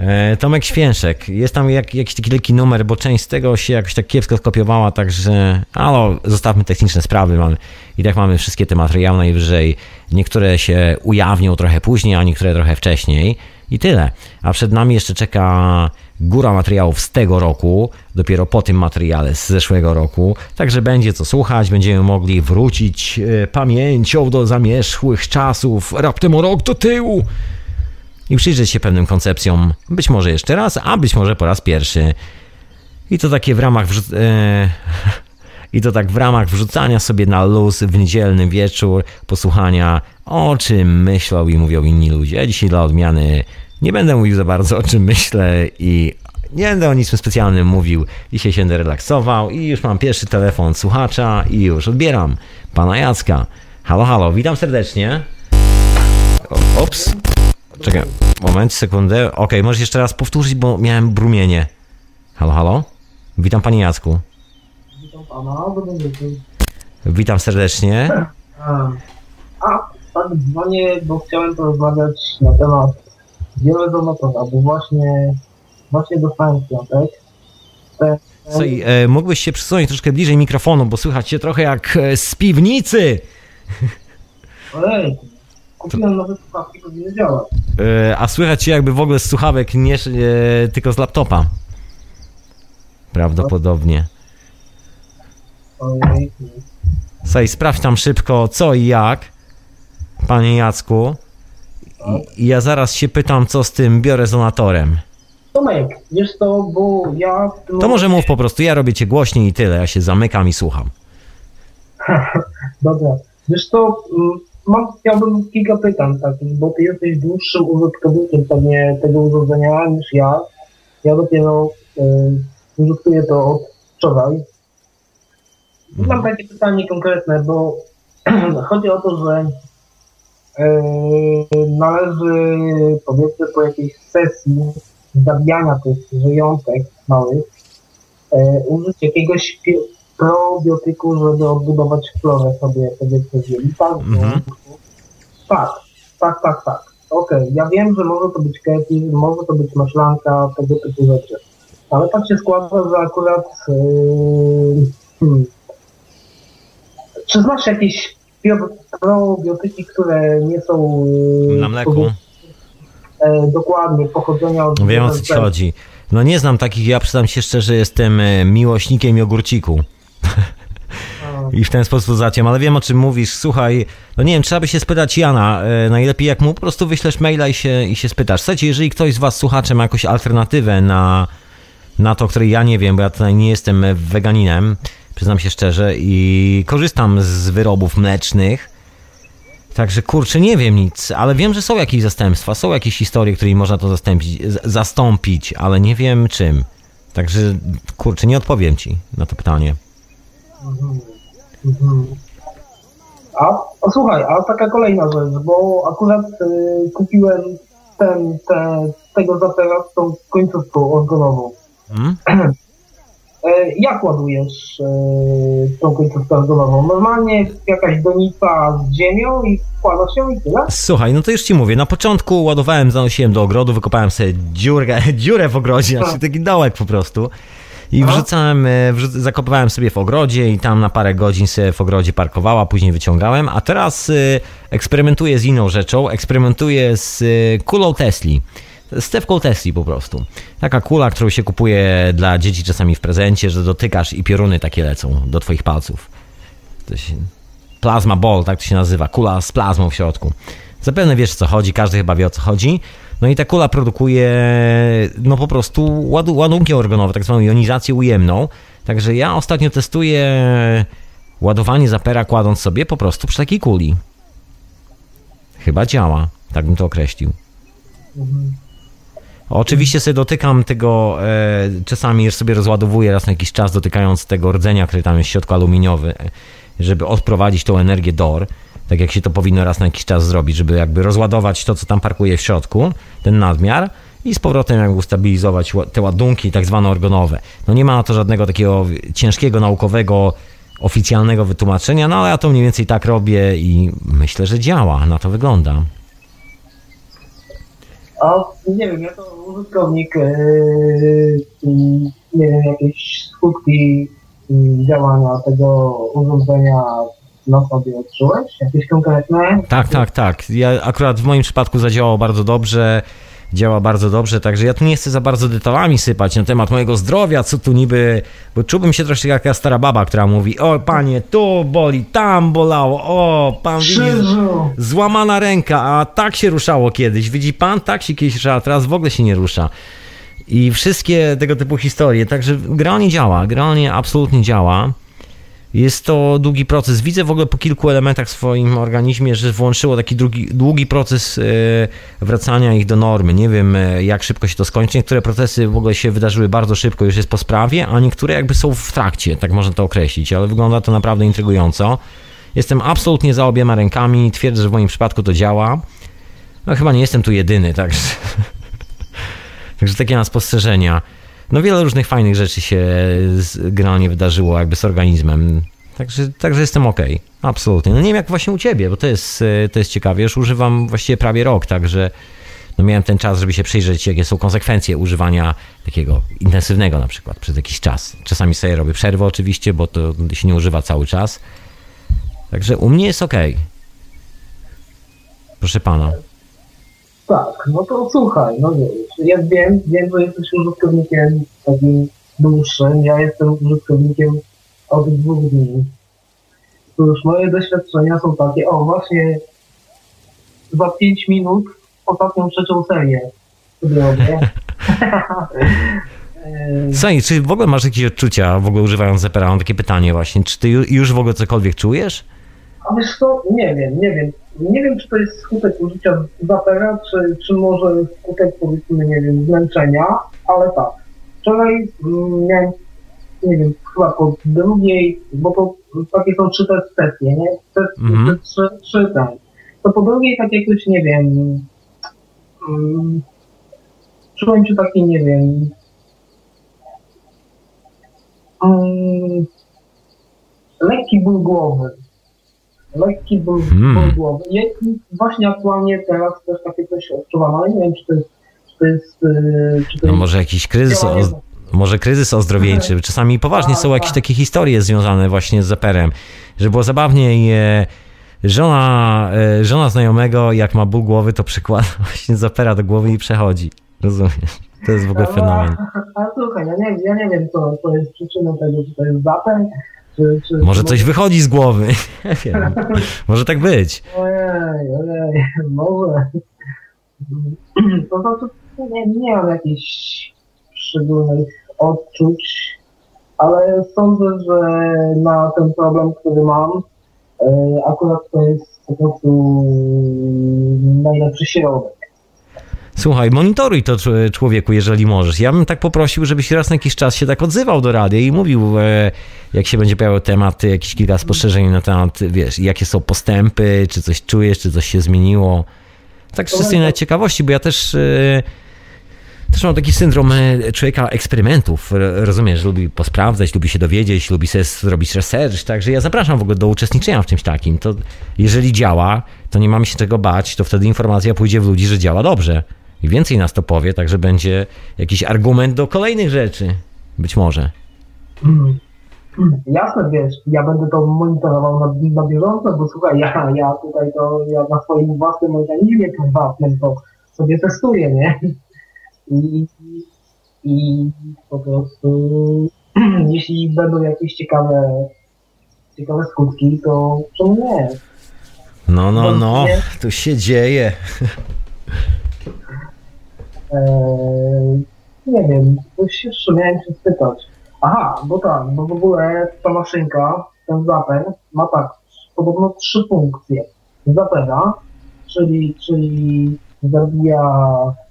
E, Tomek Święszek, jest tam jak, jakiś taki lekki numer, bo część z tego się jakoś tak kiepsko skopiowała, także ale zostawmy techniczne sprawy, mamy, i tak mamy wszystkie te materiały najwyżej. Niektóre się ujawnią trochę później, a niektóre trochę wcześniej i tyle. A przed nami jeszcze czeka góra materiałów z tego roku, dopiero po tym materiale z zeszłego roku. Także będzie co słuchać, będziemy mogli wrócić e, pamięcią do zamierzchłych czasów, raptem o rok do tyłu i przyjrzeć się pewnym koncepcjom, być może jeszcze raz, a być może po raz pierwszy. I to takie w ramach wrzu- e, i to tak w ramach wrzucania sobie na luz w niedzielny wieczór, posłuchania o czym myślą i mówią inni ludzie. Dzisiaj dla odmiany nie będę mówił za bardzo o czym myślę i nie będę o niczym specjalnym mówił. Dzisiaj się będę relaksował i już mam pierwszy telefon słuchacza i już odbieram pana Jacka. Halo, halo, witam serdecznie. O, ops. Czekaj, moment, sekundę. Ok, możesz jeszcze raz powtórzyć, bo miałem brumienie. Halo, halo? Witam panie Jacku. Witam pana, dobry wieczór. Witam serdecznie. A, a tak dzwonię, bo chciałem porozmawiać na temat wielozonotowa, bo właśnie, właśnie dostałem piątek. Te- Słuchaj, e, mógłbyś się przysunąć troszkę bliżej mikrofonu, bo słychać się trochę jak e, z piwnicy. Ojej, kupiłem nowe słuchawki, powinny działać. E, a słychać się jakby w ogóle z słuchawek, nie e, tylko z laptopa. Prawdopodobnie. Ojej, Słuchaj, sprawdź tam szybko co i jak, panie Jacku. Ja zaraz się pytam, co z tym biorezonatorem. Tomek, wiesz to, bo ja To może mów po prostu, ja robię cię głośniej i tyle, ja się zamykam i słucham. Dobra, wiesz to, mm, mam, miałbym kilka pytań takich, bo ty jesteś dłuższym użytkownikiem pewnie tego urządzenia niż ja. Ja dopiero y, użytkuję to od wczoraj. Mam takie pytanie konkretne, bo chodzi o to, że należy powiedzmy po jakiejś sesji zabijania tych żyjątek małych y, użyć jakiegoś probiotyku, żeby odbudować florę sobie powiedzmy ziemi. Tak, Mhm. tak, tak, tak, tak. Okej, ja wiem, że może to być kefir, może to być maślanka, tego typu rzeczy. Ale tak się składa, że akurat yy, hmm, czy znasz jakieś probiotyki, które nie są Na mleku. e, dokładnie pochodzenia od Wiem o co ci chodzi. No nie znam takich, ja przyznam się szczerze, jestem e, miłośnikiem jogurciku. I w ten sposób to zaciąłem, ale wiem o czym mówisz. Słuchaj, no nie wiem, trzeba by się spytać Jana. E, najlepiej jak mu po prostu wyślesz maila i się, i się spytasz. Słuchajcie, jeżeli ktoś z was słuchaczy ma jakąś alternatywę na, na to, której ja nie wiem, bo ja tutaj nie jestem weganinem, przyznam się szczerze, i korzystam z wyrobów mlecznych, Także kurczę, nie wiem nic, ale wiem, że są jakieś zastępstwa, są jakieś historie, którymi można to zastąpić, zastąpić, ale nie wiem czym. Także kurczę, nie odpowiem ci na to pytanie. Mhm. Mhm. A, a słuchaj, a taka kolejna rzecz, bo akurat y, kupiłem ten, te, tego zapera z tą końcówką organową. Hmm? E, jak ładujesz e, tą końcówkę organową? Normalnie jakaś donica z ziemią i wkładasz ją i tyle? Słuchaj, no to już ci mówię, na początku ładowałem, zanosiłem do ogrodu, wykopałem sobie dziurę, dziurę w ogrodzie, znaczy taki dołek po prostu. I wrzucałem, e, wrzuc zakopywałem sobie w ogrodzie i tam na parę godzin sobie w ogrodzie parkowała, później wyciągałem, a teraz eksperymentuję z inną rzeczą, eksperymentuję z kulą Tesli. Stewką Tesli po prostu. Taka kula, którą się kupuje dla dzieci czasami w prezencie, że dotykasz i pioruny takie lecą do twoich palców. To się... Plasma ball, tak to się nazywa. Kula z plazmą w środku. Zapewne wiesz co chodzi, każdy chyba wie o co chodzi. No i ta kula produkuje no po prostu ładu, ładunki organowe, tak zwaną jonizację ujemną. Także ja ostatnio testuję ładowanie zapera kładąc sobie po prostu przy takiej kuli. Chyba działa, tak bym to określił. Mhm. Oczywiście sobie dotykam tego, e, czasami sobie rozładowuję raz na jakiś czas, dotykając tego rdzenia, który tam jest w środku aluminiowy, żeby odprowadzić tą energię DOR, tak jak się to powinno raz na jakiś czas zrobić, żeby jakby rozładować to, co tam parkuje w środku, ten nadmiar i z powrotem jakby ustabilizować te ładunki tak zwane organowe. No nie ma na to żadnego takiego ciężkiego, naukowego, oficjalnego wytłumaczenia, no ale ja to mniej więcej tak robię i myślę, że działa, na to wygląda. A nie wiem, ja to użytkownik, yy, nie wiem, jakieś skutki yy, działania tego urządzenia na sobie odczułeś? Jakieś konkretne? Tak, tak, tak. Ja akurat w moim przypadku zadziałało bardzo dobrze działa bardzo dobrze, także ja tu nie chcę za bardzo detalami sypać na temat mojego zdrowia, co tu niby, bo czułbym się troszkę jak jaka stara baba, która mówi, o panie, tu boli, tam bolało, o, pan widzi, złamana ręka, a tak się ruszało kiedyś, widzi pan, tak się kiedyś ruszało, teraz w ogóle się nie rusza. I wszystkie tego typu historie, także gra nie działa, gra nie absolutnie działa. Jest to długi proces. Widzę w ogóle po kilku elementach w swoim organizmie, że włączyło taki długi, długi proces e, wracania ich do normy. Nie wiem, e, jak szybko się to skończy. Niektóre procesy w ogóle się wydarzyły bardzo szybko, już jest po sprawie, a niektóre jakby są w trakcie, tak można to określić, ale wygląda to naprawdę intrygująco. Jestem absolutnie za obiema rękami, twierdzę, że w moim przypadku to działa. No chyba nie jestem tu jedyny, także, także takie mam spostrzeżenia no wiele różnych fajnych rzeczy się generalnie wydarzyło jakby z organizmem. Także, także jestem ok, absolutnie. No nie wiem jak właśnie u ciebie, bo to jest, to jest ciekawe. Już używam właściwie prawie rok, także no miałem ten czas, żeby się przyjrzeć, jakie są konsekwencje używania takiego intensywnego na przykład przez jakiś czas. Czasami sobie robię przerwę oczywiście, bo to się nie używa cały czas. Także u mnie jest ok. Proszę pana. Tak, no to słuchaj, no wiesz, ja wiem, wiem, że jesteś użytkownikiem takim dłuższym, ja jestem użytkownikiem od dwóch dni. Już moje doświadczenia są takie, o właśnie za pięć minut ostatnią trzecią serię zrobię. Słuchaj, czy w ogóle masz jakieś odczucia, w ogóle używając Zepera, mam takie pytanie właśnie, czy ty już w ogóle cokolwiek czujesz? A wiesz co, nie wiem, nie wiem. Nie wiem, czy to jest skutek użycia zapera, czy, czy może skutek, powiedzmy, nie wiem, zmęczenia, ale tak. Wczoraj mm, miałem, nie wiem, chyba po drugiej, bo to takie są trzy te sesje, nie? Te, mm -hmm. trzy, trzy ten. To po drugiej tak jakoś, nie wiem, um, czułem się taki, nie wiem, um, lekki ból głowy lekki ból, hmm. ból głowy. Jest właśnie aktualnie teraz też takie coś odczuwam, ale nie wiem, czy to jest... Czy to jest, y, czy to no może jakiś kryzys... O, może kryzys ozdrowieńczy. Czasami poważnie są jakieś takie historie związane właśnie z Zeperem, że było zabawniej żona, e, żona znajomego, jak ma ból głowy, to przykłada właśnie zapera do głowy i przechodzi. Rozumiesz? To jest w ogóle fenomen. A, a słuchaj, ja nie, ja nie wiem, co, co jest przyczyną tego, czy to jest zapęd, czy. Może coś wychodzi z głowy. Nie wiem. Może tak być. Ojej, ojej, może. To znaczy, nie, nie mam jakichś szczególnych odczuć, ale sądzę, że na ten problem, który mam, e, akurat to jest po prostu najlepszy środek. Słuchaj, monitoruj to cz- człowieku, jeżeli możesz. Ja bym tak poprosił, żebyś raz na jakiś czas się tak odzywał do rady i mówił, e, jak się będzie pojawiał temat, jakieś kilka spostrzeżeń na temat, wiesz, jakie są postępy, czy coś czujesz, czy coś się zmieniło. Tak z czystej ciekawości, bo ja też... E, też mam taki syndrom e, człowieka eksperymentów, rozumiesz, lubi posprawdzać, lubi się dowiedzieć, lubi sobie zrobić research, także ja zapraszam w ogóle do uczestniczenia w czymś takim. To jeżeli działa, to nie mamy się czego bać, to wtedy informacja pójdzie w ludzi, że działa dobrze. I więcej nas to powie, także będzie jakiś argument do kolejnych rzeczy. Być może. Mm. Jasne, wiesz, ja będę to monitorował na, na bieżąco, bo słuchaj, ja, ja tutaj to, ja na swoim własnym organizmie prywatnym to sobie testuję, nie? I, i po prostu jeśli będą jakieś ciekawe, ciekawe skutki, to czemu nie? No, no, no, tu się dzieje. Eee, nie wiem, coś jeszcze miałem się spytać. Aha, bo tak, bo w ogóle ta maszynka, ten zaper ma tak, podobno trzy funkcje. Zapera, czyli, czyli zabija,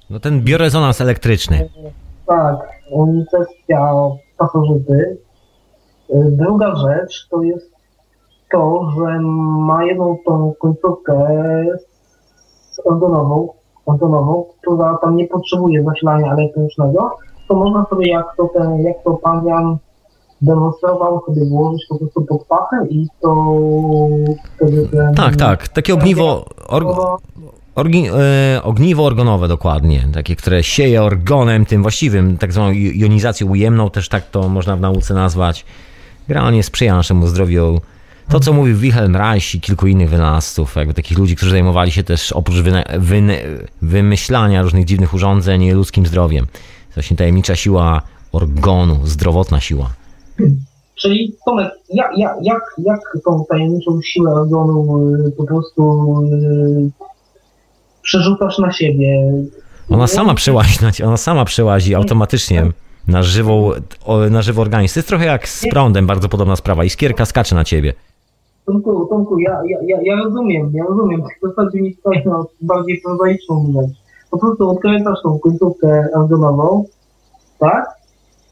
No ten biorezonans elektryczny. tak, unicestwia pasożyty. Eee, Druga rzecz to jest to, że ma jedną tą końcówkę z organową, organową, która tam nie potrzebuje zasilania elektrycznego, to można sobie, jak to, ten, jak to pan Jan demonstrował, sobie włożyć po prostu pod pachę i to wtedy ten... Tak, tak. Takie ogniwo, org, orgi, e, ogniwo organowe dokładnie. Takie, które sieje organem tym właściwym, tak zwaną jonizacją ujemną, też tak to można w nauce nazwać. Generalnie sprzyja naszemu zdrowiu. To, co mówił Wilhelm Reich i kilku innych wynalazców, jakby takich ludzi, którzy zajmowali się też oprócz wymyślania różnych dziwnych urządzeń ludzkim zdrowiem. Właśnie tajemnicza siła organu, zdrowotna siła. Czyli Tomek, jak, jak, jak, jak tą tajemniczą siłę organu y, po prostu y, przerzucasz na siebie? Ona sama przełazi, na- ona sama przełazi automatycznie na żywą, na żywy organizm. To jest trochę jak z prądem, bardzo podobna sprawa. Iskierka skacze na ciebie. Tomku, Tomku, ja, ja, ja, rozumiem, ja rozumiem. W zasadzie mi tutaj no, bardziej prozaiczną rzecz. Po prostu odkręcasz tą końcówkę organową, tak?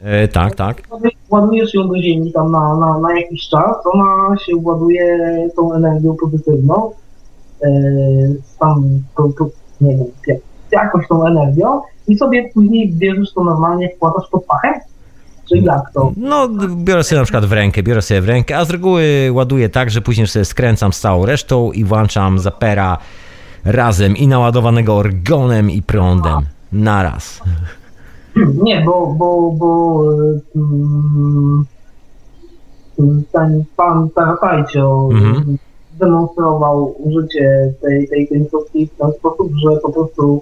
E, tak, tak. Ładujesz ją do ziemi tam na, na, na jakiś czas, ona się ładuje tą energią pozytywną, e, tam, to, to, nie wiem, jak- jakąś tą energią i sobie później bierzesz to normalnie, wkładasz pod pachę? Czy jak to? No, biorę sobie na przykład w rękę, biorę sobie w rękę, a z reguły ładuję tak, że później sobie skręcam z całą resztą i włączam zapera razem i naładowanego organem i prądem. Naraz. Nie, bo, bo, bo mm, ten pan Taratajcio Mhm. demonstrował użycie tej, tej końcówki w ten sposób, że po prostu,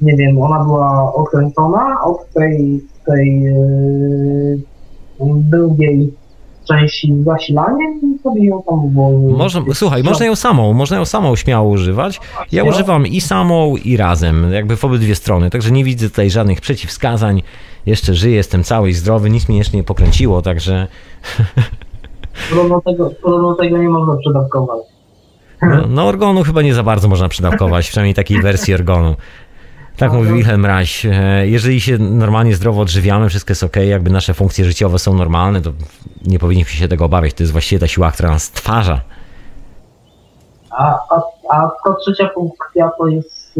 nie wiem, ona była odkręcona od tej, tej yy, drugiej części z zasilaniem i sobie ją tam włożył. Można, słuchaj, można ją samą, można ją samą śmiało używać. Ja używam i samą, i razem, jakby w obydwie strony, także nie widzę tutaj żadnych przeciwwskazań. Jeszcze żyję, jestem cały i zdrowy, nic mnie jeszcze nie pokręciło, także Podobno tego, podobno tego nie można przedawkować. no, no organu chyba nie za bardzo można przydawkować, przynajmniej takiej wersji organu. Tak mówi Wilhelm Reich. E, Jeżeli się normalnie zdrowo odżywiamy, wszystko jest ok, jakby nasze funkcje życiowe są normalne, to nie powinniśmy się tego obawiać. To jest właściwie ta siła, która nas stwarza. A, a, a ta trzecia funkcja to jest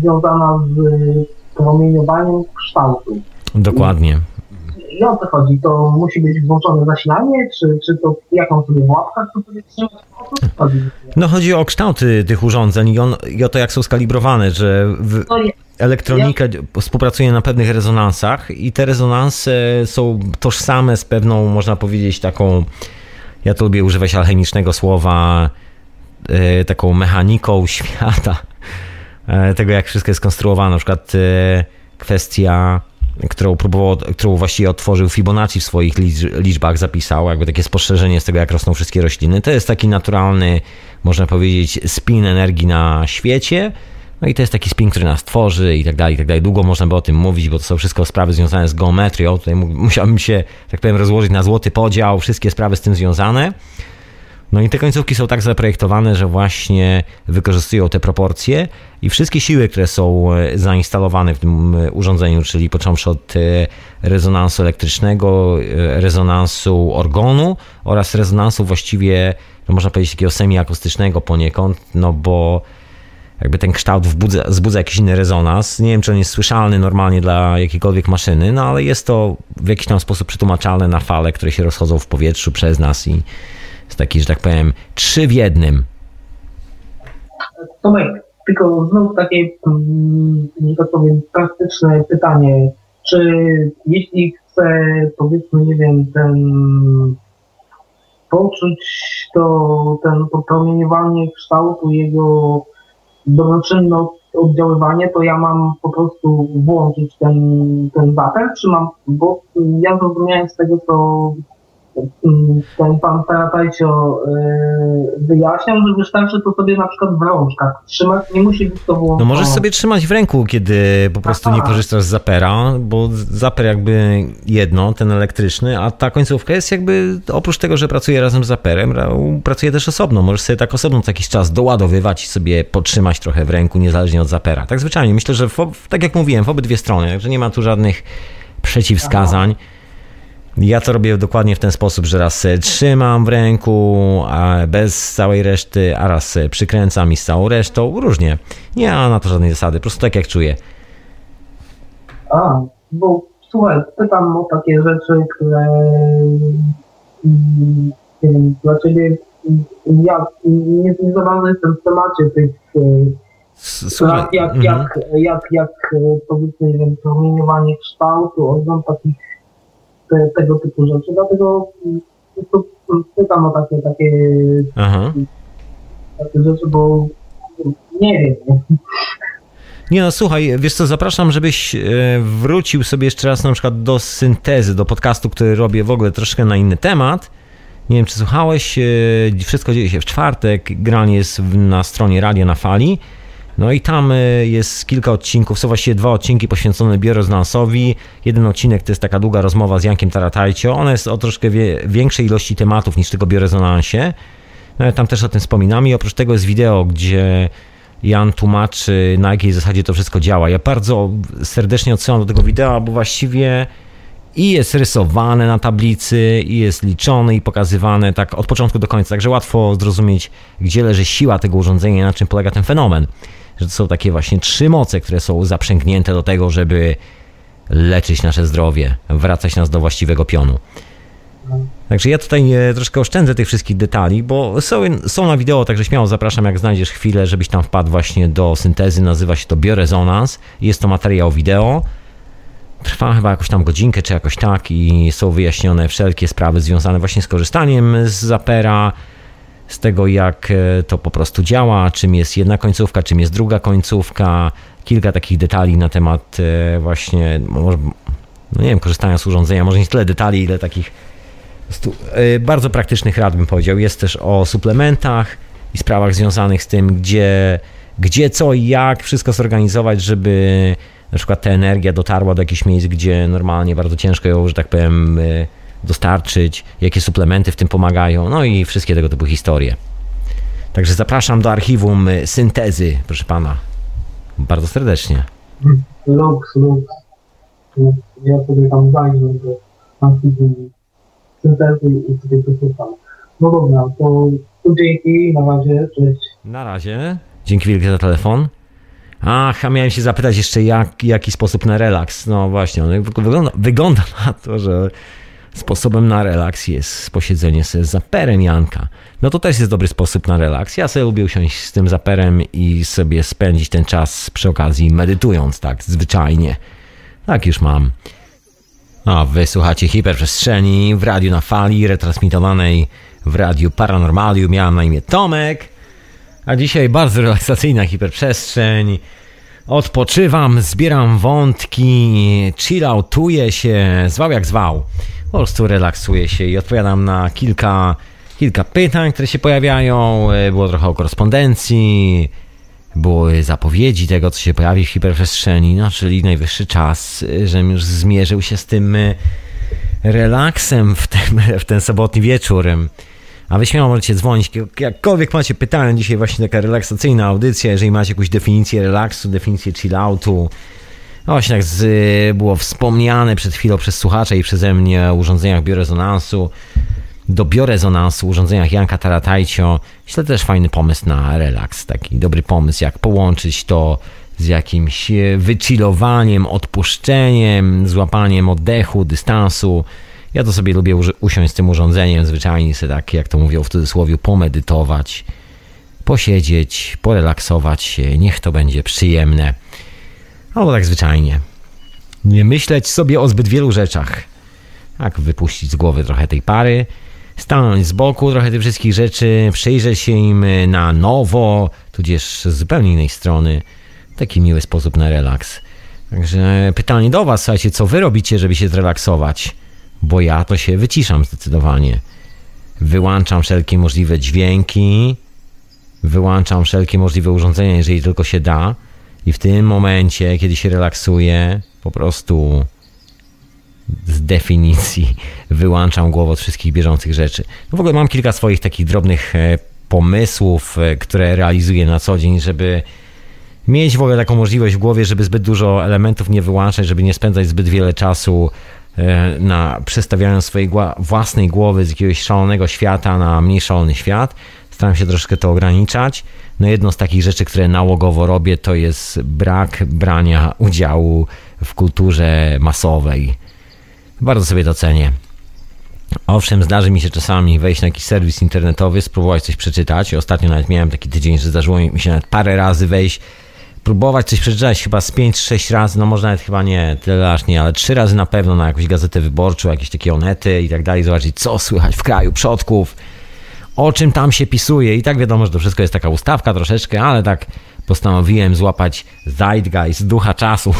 związana z promieniowaniem kształtu. Dokładnie. I o co chodzi? To musi być włączone zasilanie, czy, czy to jaką sobie w łapkach to co chodzi? No chodzi o kształty tych urządzeń i, on, i o to, jak są skalibrowane, że w, elektronika współpracuje na pewnych rezonansach i te rezonanse są tożsame z pewną, można powiedzieć, taką, ja to lubię używać alchemicznego słowa, e, taką mechaniką świata, e, tego jak wszystko jest skonstruowane. Na przykład e, kwestia, którą próbował, którą właściwie otworzył Fibonacci w swoich liczbach, zapisał, jakby takie spostrzeżenie z tego, jak rosną wszystkie rośliny. To jest taki naturalny, można powiedzieć, spin energii na świecie. No i to jest taki spin, który nas tworzy i tak dalej, i tak dalej. Długo można by o tym mówić, bo to są wszystko sprawy związane z geometrią. Tutaj musiałbym się, tak powiem, rozłożyć na złoty podział, wszystkie sprawy z tym związane. No i te końcówki są tak zaprojektowane, że właśnie wykorzystują te proporcje i wszystkie siły, które są e, zainstalowane w tym e, urządzeniu, czyli począwszy od e, rezonansu elektrycznego, rezonansu organu oraz rezonansu właściwie, no można powiedzieć, takiego semiakustycznego poniekąd, no bo jakby ten kształt wbudza, wzbudza jakiś inny rezonans. Nie wiem, czy on jest słyszalny normalnie dla jakiejkolwiek maszyny, no ale jest to w jakiś tam sposób przetłumaczalne na fale, które się rozchodzą w powietrzu przez nas i jest taki, że tak powiem, trzy w jednym. Tomek, tylko znów takie, mm, że tak powiem, praktyczne pytanie. Czy jeśli chcę, powiedzmy, nie wiem, ten poczuć to, ten, to promieniowanie kształtu jego dobroczynne oddziaływanie, to ja mam po prostu włączyć ten, ten zaper, czy mam, bo ja zrozumiałem z tego, co ten pan Taratajcio yy, wyjaśniał, że wystarczy to sobie na przykład w rączkach trzymać, nie musi być to włączone. No możesz sobie trzymać w ręku, kiedy po prostu nie korzystasz z zapera, bo zaper jakby jedno, ten elektryczny, a ta końcówka jest jakby, oprócz tego, że pracuje razem z zaperem, pracuje też osobno. Możesz sobie tak osobno co jakiś czas doładowywać i sobie potrzymać trochę w ręku, niezależnie od zapera. Tak zwyczajnie. Myślę, że w, tak jak mówiłem, w obydwie strony, także nie ma tu żadnych przeciwwskazań. Aha. Ja to robię dokładnie w ten sposób, że raz trzymam w ręku a bez całej reszty, a raz przykręcam i z całą resztą. Różnie. Nie ma na to żadnej zasady, po prostu tak jak czuję. A, bo słuchaj, pytam o takie rzeczy, które mm, nie wiem, dla ciebie ja niezwiązany jestem w temacie tych Słuchaj, jak, jak, mhm. jak, jak, jak powiedzmy, nie wiem, promieniowanie kształtu, ogląd takich te, tego typu rzeczy, dlatego to pytam o takie, takie, takie rzeczy, bo nie wiem. Nie no, słuchaj, wiesz co, zapraszam, żebyś e, wrócił sobie jeszcze raz na przykład do syntezy, do podcastu, który robię w ogóle troszkę na inny temat. Nie wiem, czy słuchałeś, e, wszystko dzieje się w czwartek, granie jest na stronie Radia na Fali. No i tam y, jest kilka odcinków, są właściwie dwa odcinki poświęcone biorezonansowi. Jeden odcinek to jest taka długa rozmowa z Jankiem Taratajcio. Ona jest o troszkę większej ilości tematów niż tylko biorezonansie. No, tam też o tym wspominam i oprócz tego jest wideo, gdzie Jan tłumaczy na jakiej zasadzie to wszystko działa. Ja bardzo serdecznie odsyłam do tego wideo, bo właściwie i jest rysowane na tablicy, i jest liczone i pokazywane tak od początku do końca, także łatwo zrozumieć, gdzie leży siła tego urządzenia i na czym polega ten fenomen że to są takie właśnie trzy moce, które są zaprzęgnięte do tego, żeby leczyć nasze zdrowie, wracać nas do właściwego pionu. Także ja tutaj e, troszkę oszczędzę tych wszystkich detali, bo są, są na wideo, także śmiało zapraszam, jak znajdziesz chwilę, żebyś tam wpadł właśnie do syntezy. Nazywa się to biorezonans. Jest to materiał wideo. Trwa chyba jakąś tam godzinkę, czy jakoś tak, i są wyjaśnione wszelkie sprawy związane właśnie z korzystaniem z Zapera, z tego, jak e, to po prostu działa, czym jest jedna końcówka, czym jest druga końcówka, kilka takich detali na temat e, właśnie, może, no nie wiem, korzystania z urządzenia, może nie tyle detali, ile takich e, bardzo praktycznych rad bym powiedział. Jest też o suplementach i sprawach związanych z tym, gdzie, gdzie co i jak wszystko zorganizować, żeby na przykład ta energia dotarła do jakichś miejsc, gdzie normalnie bardzo ciężko ją, że tak powiem, dostarczyć, jakie suplementy w tym pomagają, no i wszystkie tego typu historie. Także zapraszam do archiwum syntezy, proszę pana. Bardzo serdecznie. Lux, lux. Ja sobie tam zajrzę do archiwum syntezy i sobie posłucham. No dobra, to, to dzięki, na razie, cześć. Na razie. Dzięki wielkie za telefon. Ach, a miałem się zapytać jeszcze, jak, jaki sposób na relaks. No właśnie, on wygląda, wygląda na to, że Sposobem na relaks jest posiedzenie sobie z zaperem Janka. No to też jest dobry sposób na relaks. Ja sobie lubię usiąść z tym zaperem i sobie spędzić ten czas przy okazji medytując tak zwyczajnie. Tak już mam. A wy słuchacie hiperprzestrzeni w radiu na fali, retransmitowanej w radiu Paranormalium. Miałem na imię Tomek. A dzisiaj bardzo relaksacyjna hiperprzestrzeń. Odpoczywam, zbieram wątki, chilloutuję się, zwał jak zwał. Po prostu relaksuję się i odpowiadam na kilka, kilka pytań, które się pojawiają. Było trochę o korespondencji, były zapowiedzi tego, co się pojawi w hiperprzestrzeni, no czyli najwyższy czas, żebym już zmierzył się z tym relaksem w ten, w ten sobotni wieczór. A wy śmiało możecie dzwonić, jakkolwiek macie pytania, dzisiaj właśnie taka relaksacyjna audycja, jeżeli macie jakąś definicję relaksu, definicję chilloutu, właśnie tak z, było wspomniane przed chwilą przez słuchacza i przeze mnie o urządzeniach biorezonansu, do biorezonansu, urządzeniach Janka Taratajcio. Myślę, też fajny pomysł na relaks, taki dobry pomysł, jak połączyć to z jakimś wychillowaniem, odpuszczeniem, złapaniem oddechu, dystansu, ja to sobie lubię usiąść z tym urządzeniem, zwyczajnie sobie tak, jak to mówią w cudzysłowie, pomedytować, posiedzieć, porelaksować się, niech to będzie przyjemne. Albo tak zwyczajnie. Nie myśleć sobie o zbyt wielu rzeczach. Tak, wypuścić z głowy trochę tej pary, stanąć z boku trochę tych wszystkich rzeczy, przyjrzeć się im na nowo, tudzież z zupełnie innej strony. Taki miły sposób na relaks. Także pytanie do Was, słuchajcie, co Wy robicie, żeby się zrelaksować? bo ja to się wyciszam zdecydowanie. Wyłączam wszelkie możliwe dźwięki, wyłączam wszelkie możliwe urządzenia, jeżeli tylko się da, i w tym momencie, kiedy się relaksuję, po prostu z definicji wyłączam głowę od wszystkich bieżących rzeczy. No w ogóle mam kilka swoich takich drobnych e, pomysłów, e, które realizuję na co dzień, żeby mieć w ogóle taką możliwość w głowie, żeby zbyt dużo elementów nie wyłączać, żeby nie spędzać zbyt wiele czasu E, na przestawianiu swojej własnej głowy z jakiegoś szalonego świata na mniej szalony świat. Staram się troszkę to ograniczać. No jedną z takich rzeczy, które nałogowo robię, to jest brak brania udziału w kulturze masowej. Bardzo sobie to cenię. Owszem, zdarzy mi się czasami wejść na jakiś serwis internetowy, spróbować coś przeczytać. Ostatnio nawet miałem taki tydzień, że zdarzyło mi się nawet parę razy wejść próbować coś przeczytać chyba z 5-6 razy, no może nawet chyba nie, tyle aż nie, ale 3 razy na pewno na jakąś gazetę wyborczą, jakieś takie onety i tak dalej, zobaczyć co słychać w kraju przodków, o czym tam się pisuje i tak wiadomo, że to wszystko jest taka ustawka troszeczkę, ale tak postanowiłem złapać zeitgeist, ducha czasu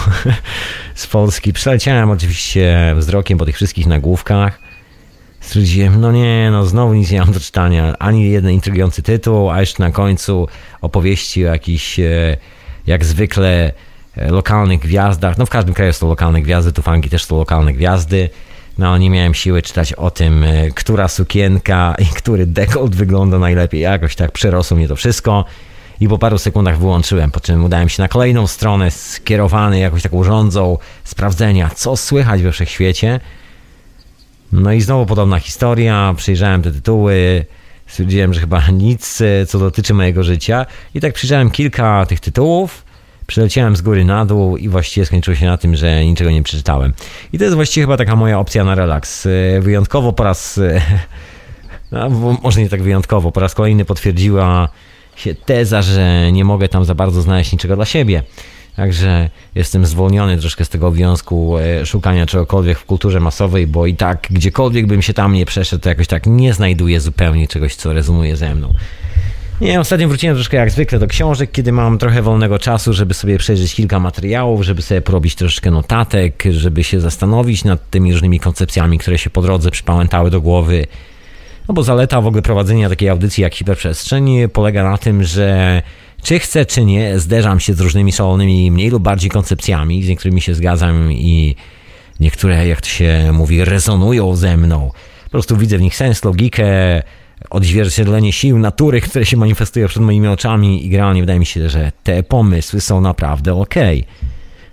z Polski. Przeleciałem oczywiście wzrokiem po tych wszystkich nagłówkach. Stwierdziłem, no nie, no znowu nic nie mam do czytania, ani jeden intrygujący tytuł, a jeszcze na końcu opowieści o jakichś e, jak zwykle e, lokalnych gwiazdach. No w każdym kraju są lokalne gwiazdy, tu fanki też są lokalne gwiazdy. No nie miałem siły czytać o tym, e, która sukienka i który dekolt wygląda najlepiej. Jakoś tak przerosło mnie to wszystko. I po paru sekundach wyłączyłem, po czym udałem się na kolejną stronę, skierowany jakoś taką rządzą sprawdzenia, co słychać we wszechświecie. No i znowu podobna historia, przejrzałem te tytuły, stwierdziłem, że chyba nic, e, co dotyczy mojego życia. I tak przyjrzałem kilka tych tytułów, przeleciałem z góry na dół i właściwie skończyło się na tym, że niczego nie przeczytałem. I to jest właściwie chyba taka moja opcja na relaks. E, wyjątkowo po raz, e, no, może nie tak wyjątkowo, po raz kolejny potwierdziła się teza, że nie mogę tam za bardzo znaleźć niczego dla siebie. Także jestem zwolniony troszkę z tego obowiązku e, szukania czegokolwiek w kulturze masowej, bo i tak gdziekolwiek bym się tam nie przeszedł, to jakoś tak nie znajduję zupełnie czegoś, co rezonuje ze mną. Nie, ostatnio wróciłem troszkę jak zwykle do książek, kiedy mam trochę wolnego czasu, żeby sobie przejrzeć kilka materiałów, żeby sobie porobić troszkę notatek, żeby się zastanowić nad tymi różnymi koncepcjami, które się po drodze przypamiętały do głowy. No bo zaleta w ogóle prowadzenia takiej audycji jak hiperprzestrzeń polega na tym, że czy chcę, czy nie, zderzam się z różnymi szalonymi, mniej lub bardziej koncepcjami, z niektórymi się zgadzam i niektóre, jak to się mówi, rezonują ze mną. Po prostu widzę w nich sens, logikę, odzwierciedlenie sił natury, które się manifestują przed moimi oczami i generalnie wydaje mi się, że te pomysły są naprawdę ok.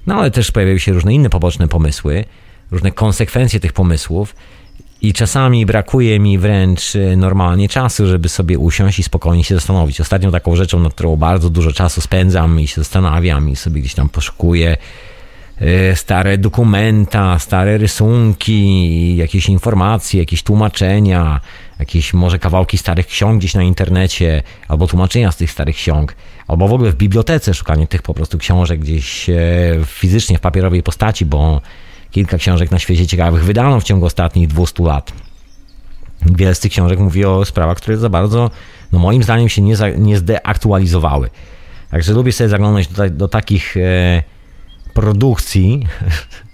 No ale też pojawiają się różne inne poboczne pomysły, różne konsekwencje tych pomysłów i czasami brakuje mi wręcz y, normalnie czasu, żeby sobie usiąść i spokojnie się zastanowić. Ostatnią taką rzeczą, nad którą bardzo dużo czasu spędzam i się zastanawiam i sobie gdzieś tam poszukuję y, stare dokumenta, stare rysunki, jakieś informacje, jakieś tłumaczenia, jakieś może kawałki starych ksiąg gdzieś na internecie, albo tłumaczenia z tych starych ksiąg, albo w ogóle w bibliotece szukanie tych po prostu książek gdzieś e, fizycznie w papierowej postaci, bo Kilka książek na świecie ciekawych wydano w ciągu ostatnich 200 lat. wiele z tych książek mówi o sprawach, które za bardzo, no moim zdaniem, się nie, za, nie zdeaktualizowały. Także lubię sobie zaglądać do, do takich e, produkcji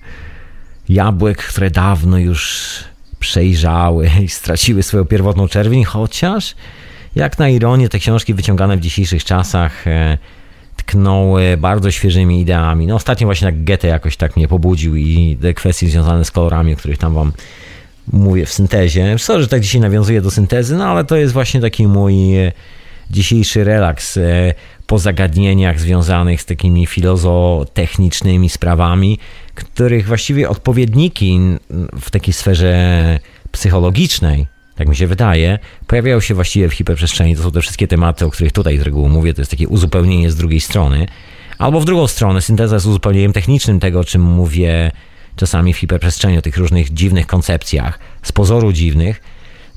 jabłek, które dawno już przejrzały i straciły swoją pierwotną czerwień, chociaż jak na ironię te książki wyciągane w dzisiejszych czasach e, tknąły bardzo świeżymi ideami. No ostatnio właśnie tak Goethe jakoś tak mnie pobudził i te kwestie związane z kolorami, o których tam wam mówię w syntezie. Sorry, że tak dzisiaj nawiązuję do syntezy, no ale to jest właśnie taki mój e, dzisiejszy relaks e, po zagadnieniach związanych z takimi filozotechnicznymi sprawami, których właściwie odpowiedniki w takiej sferze psychologicznej, tak mi się wydaje, pojawiają się właściwie w hiperprzestrzeni. To są te wszystkie tematy, o których tutaj z reguły mówię, to jest takie uzupełnienie z drugiej strony. Albo w drugą stronę, synteza jest uzupełnieniem technicznym tego, o czym mówię czasami w hiperprzestrzeni, o tych różnych dziwnych koncepcjach, z pozoru dziwnych.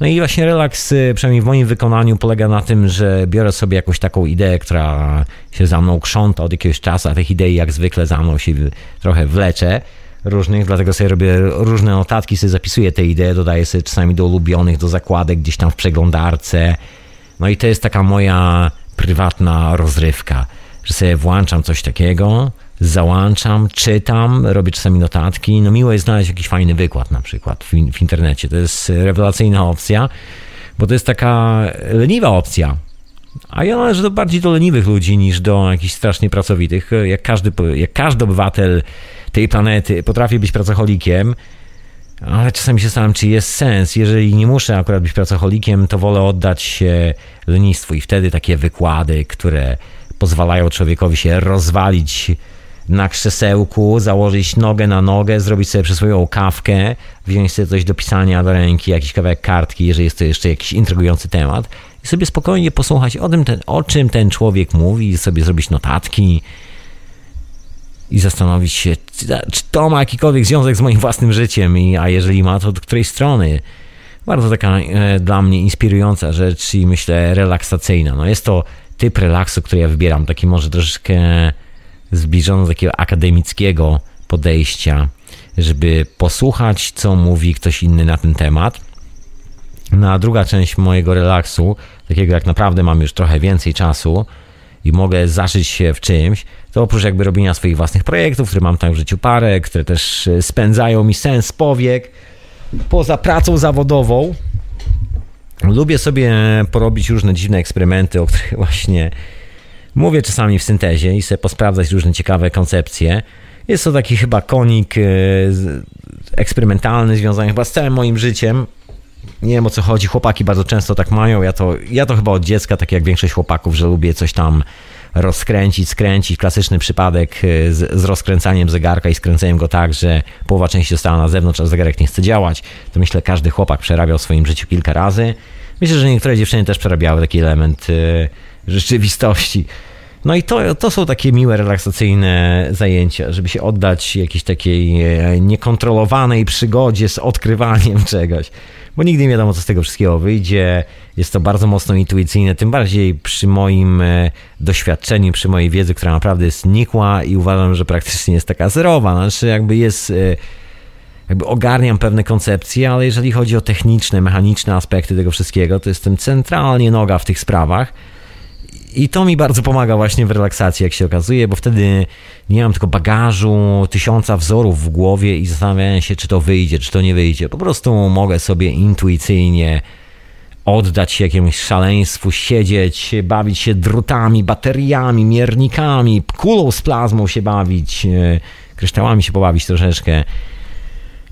No i właśnie relaks, y, przynajmniej w moim wykonaniu, polega na tym, że biorę sobie jakąś taką ideę, która się za mną krząta od jakiegoś czasu, a tych idei jak zwykle za mną się trochę wlecze różnych, dlatego sobie robię różne notatki, sobie zapisuję te idee, dodaję sobie czasami do ulubionych, do zakładek gdzieś tam w przeglądarce. No i to jest taka moja prywatna rozrywka, że sobie włączam coś takiego, załączam, czytam, robię czasami notatki. No miło jest znaleźć jakiś fajny wykład na przykład w, w internecie. To jest rewelacyjna opcja, bo to jest taka leniwa opcja. A ja należę do bardziej do leniwych ludzi niż do jakichś strasznie pracowitych. Jak każdy, jak każdy obywatel tej planety potrafię być pracocholikiem, ale czasami się zastanawiam, czy jest sens. Jeżeli nie muszę akurat być pracocholikiem, to wolę oddać się lenistwu i wtedy takie wykłady, które pozwalają człowiekowi się rozwalić na krzesełku, założyć nogę na nogę, zrobić sobie przysłowiową kawkę, wziąć sobie coś do pisania do ręki, jakiś kawałek kartki, jeżeli jest to jeszcze jakiś intrygujący temat i sobie spokojnie posłuchać o, tym, ten, o czym ten człowiek mówi, sobie zrobić notatki i zastanowić się, czy to ma jakikolwiek związek z moim własnym życiem, i, a jeżeli ma, to od której strony. Bardzo taka e, dla mnie inspirująca rzecz i myślę relaksacyjna. No jest to typ relaksu, który ja wybieram, taki może troszeczkę zbliżony do takiego akademickiego podejścia, żeby posłuchać, co mówi ktoś inny na ten temat. Na druga część mojego relaksu, takiego jak naprawdę mam już trochę więcej czasu i mogę zaszyć się w czymś, to oprócz jakby robienia swoich własnych projektów, które mam tam w życiu parę, które też e, spędzają mi sens powiek, poza pracą zawodową, lubię sobie porobić różne dziwne eksperymenty, o których właśnie mówię czasami w syntezie i sobie posprawdzać różne ciekawe koncepcje. Jest to taki chyba konik e, eksperymentalny, związany chyba z całym moim życiem. Nie wiem o co chodzi, chłopaki bardzo często tak mają. Ja to, ja to chyba od dziecka, tak jak większość chłopaków, że lubię coś tam rozkręcić, skręcić. Klasyczny przypadek e, z, z rozkręcaniem zegarka i skręceniem go tak, że połowa części została na zewnątrz, a zegarek nie chce działać. To myślę, każdy chłopak przerabiał w swoim życiu kilka razy. Myślę, że niektóre dziewczyny też przerabiały taki element e, rzeczywistości. No i to, to są takie miłe, relaksacyjne zajęcia, żeby się oddać jakiejś takiej e, niekontrolowanej przygodzie z odkrywaniem czegoś. Bo nigdy nie wiadomo, co z tego wszystkiego wyjdzie. Jest to bardzo mocno intuicyjne, tym bardziej przy moim e, doświadczeniu, przy mojej wiedzy, która naprawdę jest nikła i uważam, że praktycznie jest taka zerowa. Znaczy, jakby jest e, jakby ogarniam pewne koncepcje, ale jeżeli chodzi o techniczne, mechaniczne aspekty tego wszystkiego, to jestem centralnie noga w tych sprawach i to mi bardzo pomaga właśnie w relaksacji, jak się okazuje, bo wtedy nie mam tylko bagażu, tysiąca wzorów w głowie i zastanawiam się, czy to wyjdzie, czy to nie wyjdzie. Po prostu mogę sobie intuicyjnie oddać się jakiemuś szaleństwu, siedzieć, bawić się drutami, bateriami, miernikami, kulą z plazmą się bawić, e, kryształami się pobawić troszeczkę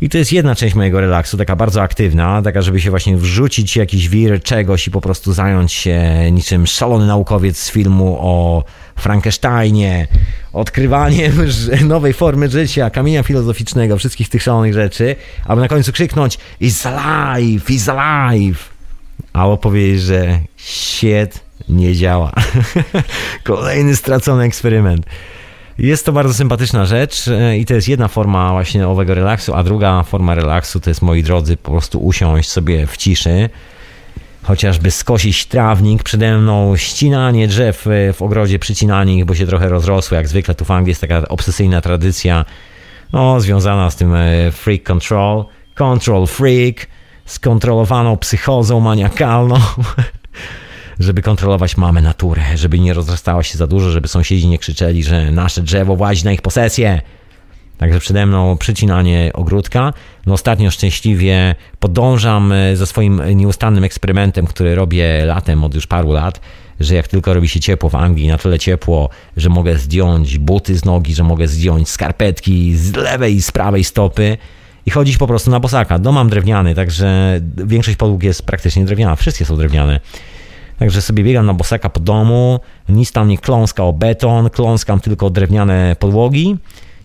i to jest jedna część mojego relaksu, taka bardzo aktywna, taka, żeby się właśnie wrzucić jakiś wir czegoś i po prostu zająć się niczym szalony naukowiec z filmu o Frankensteinie, odkrywaniem nowej formy życia, kamienia filozoficznego, wszystkich tych szalonych rzeczy, aby na końcu krzyknąć It's alive, it's alive! A opowiedzieć, że shit nie działa. Kolejny stracony eksperyment. Jest to bardzo sympatyczna rzecz e, i to jest jedna forma właśnie owego relaksu, a druga forma relaksu to jest, moi drodzy, po prostu usiąść sobie w ciszy, chociażby skosić trawnik, przede mną ścinanie drzew e, w ogrodzie, przycinanie ich, bo się trochę rozrosły, jak zwykle tu w Anglii jest taka obsesyjna tradycja, no, związana z tym e, freak control, control freak, skontrolowaną psychozą maniakalną, żeby kontrolować mamę naturę, żeby nie rozrastała się za dużo, żeby sąsiedzi nie krzyczeli, że nasze drzewo włazi na ich posesję. Także przede mną przycinanie ogródka. No ostatnio szczęśliwie podążam e, za swoim nieustannym eksperymentem, który robię latem od już paru lat, że jak tylko robi się ciepło w Anglii, na tyle ciepło, że mogę zdjąć buty z nogi, że mogę zdjąć skarpetki z lewej i z prawej stopy i chodzić po prostu na bosaka. Dom mam drewniany, także większość podłóg jest praktycznie drewniana, wszystkie są drewniane. Także sobie biegam na bosaka po domu, nic tam nie kląska o beton, kląskam tylko drewniane podłogi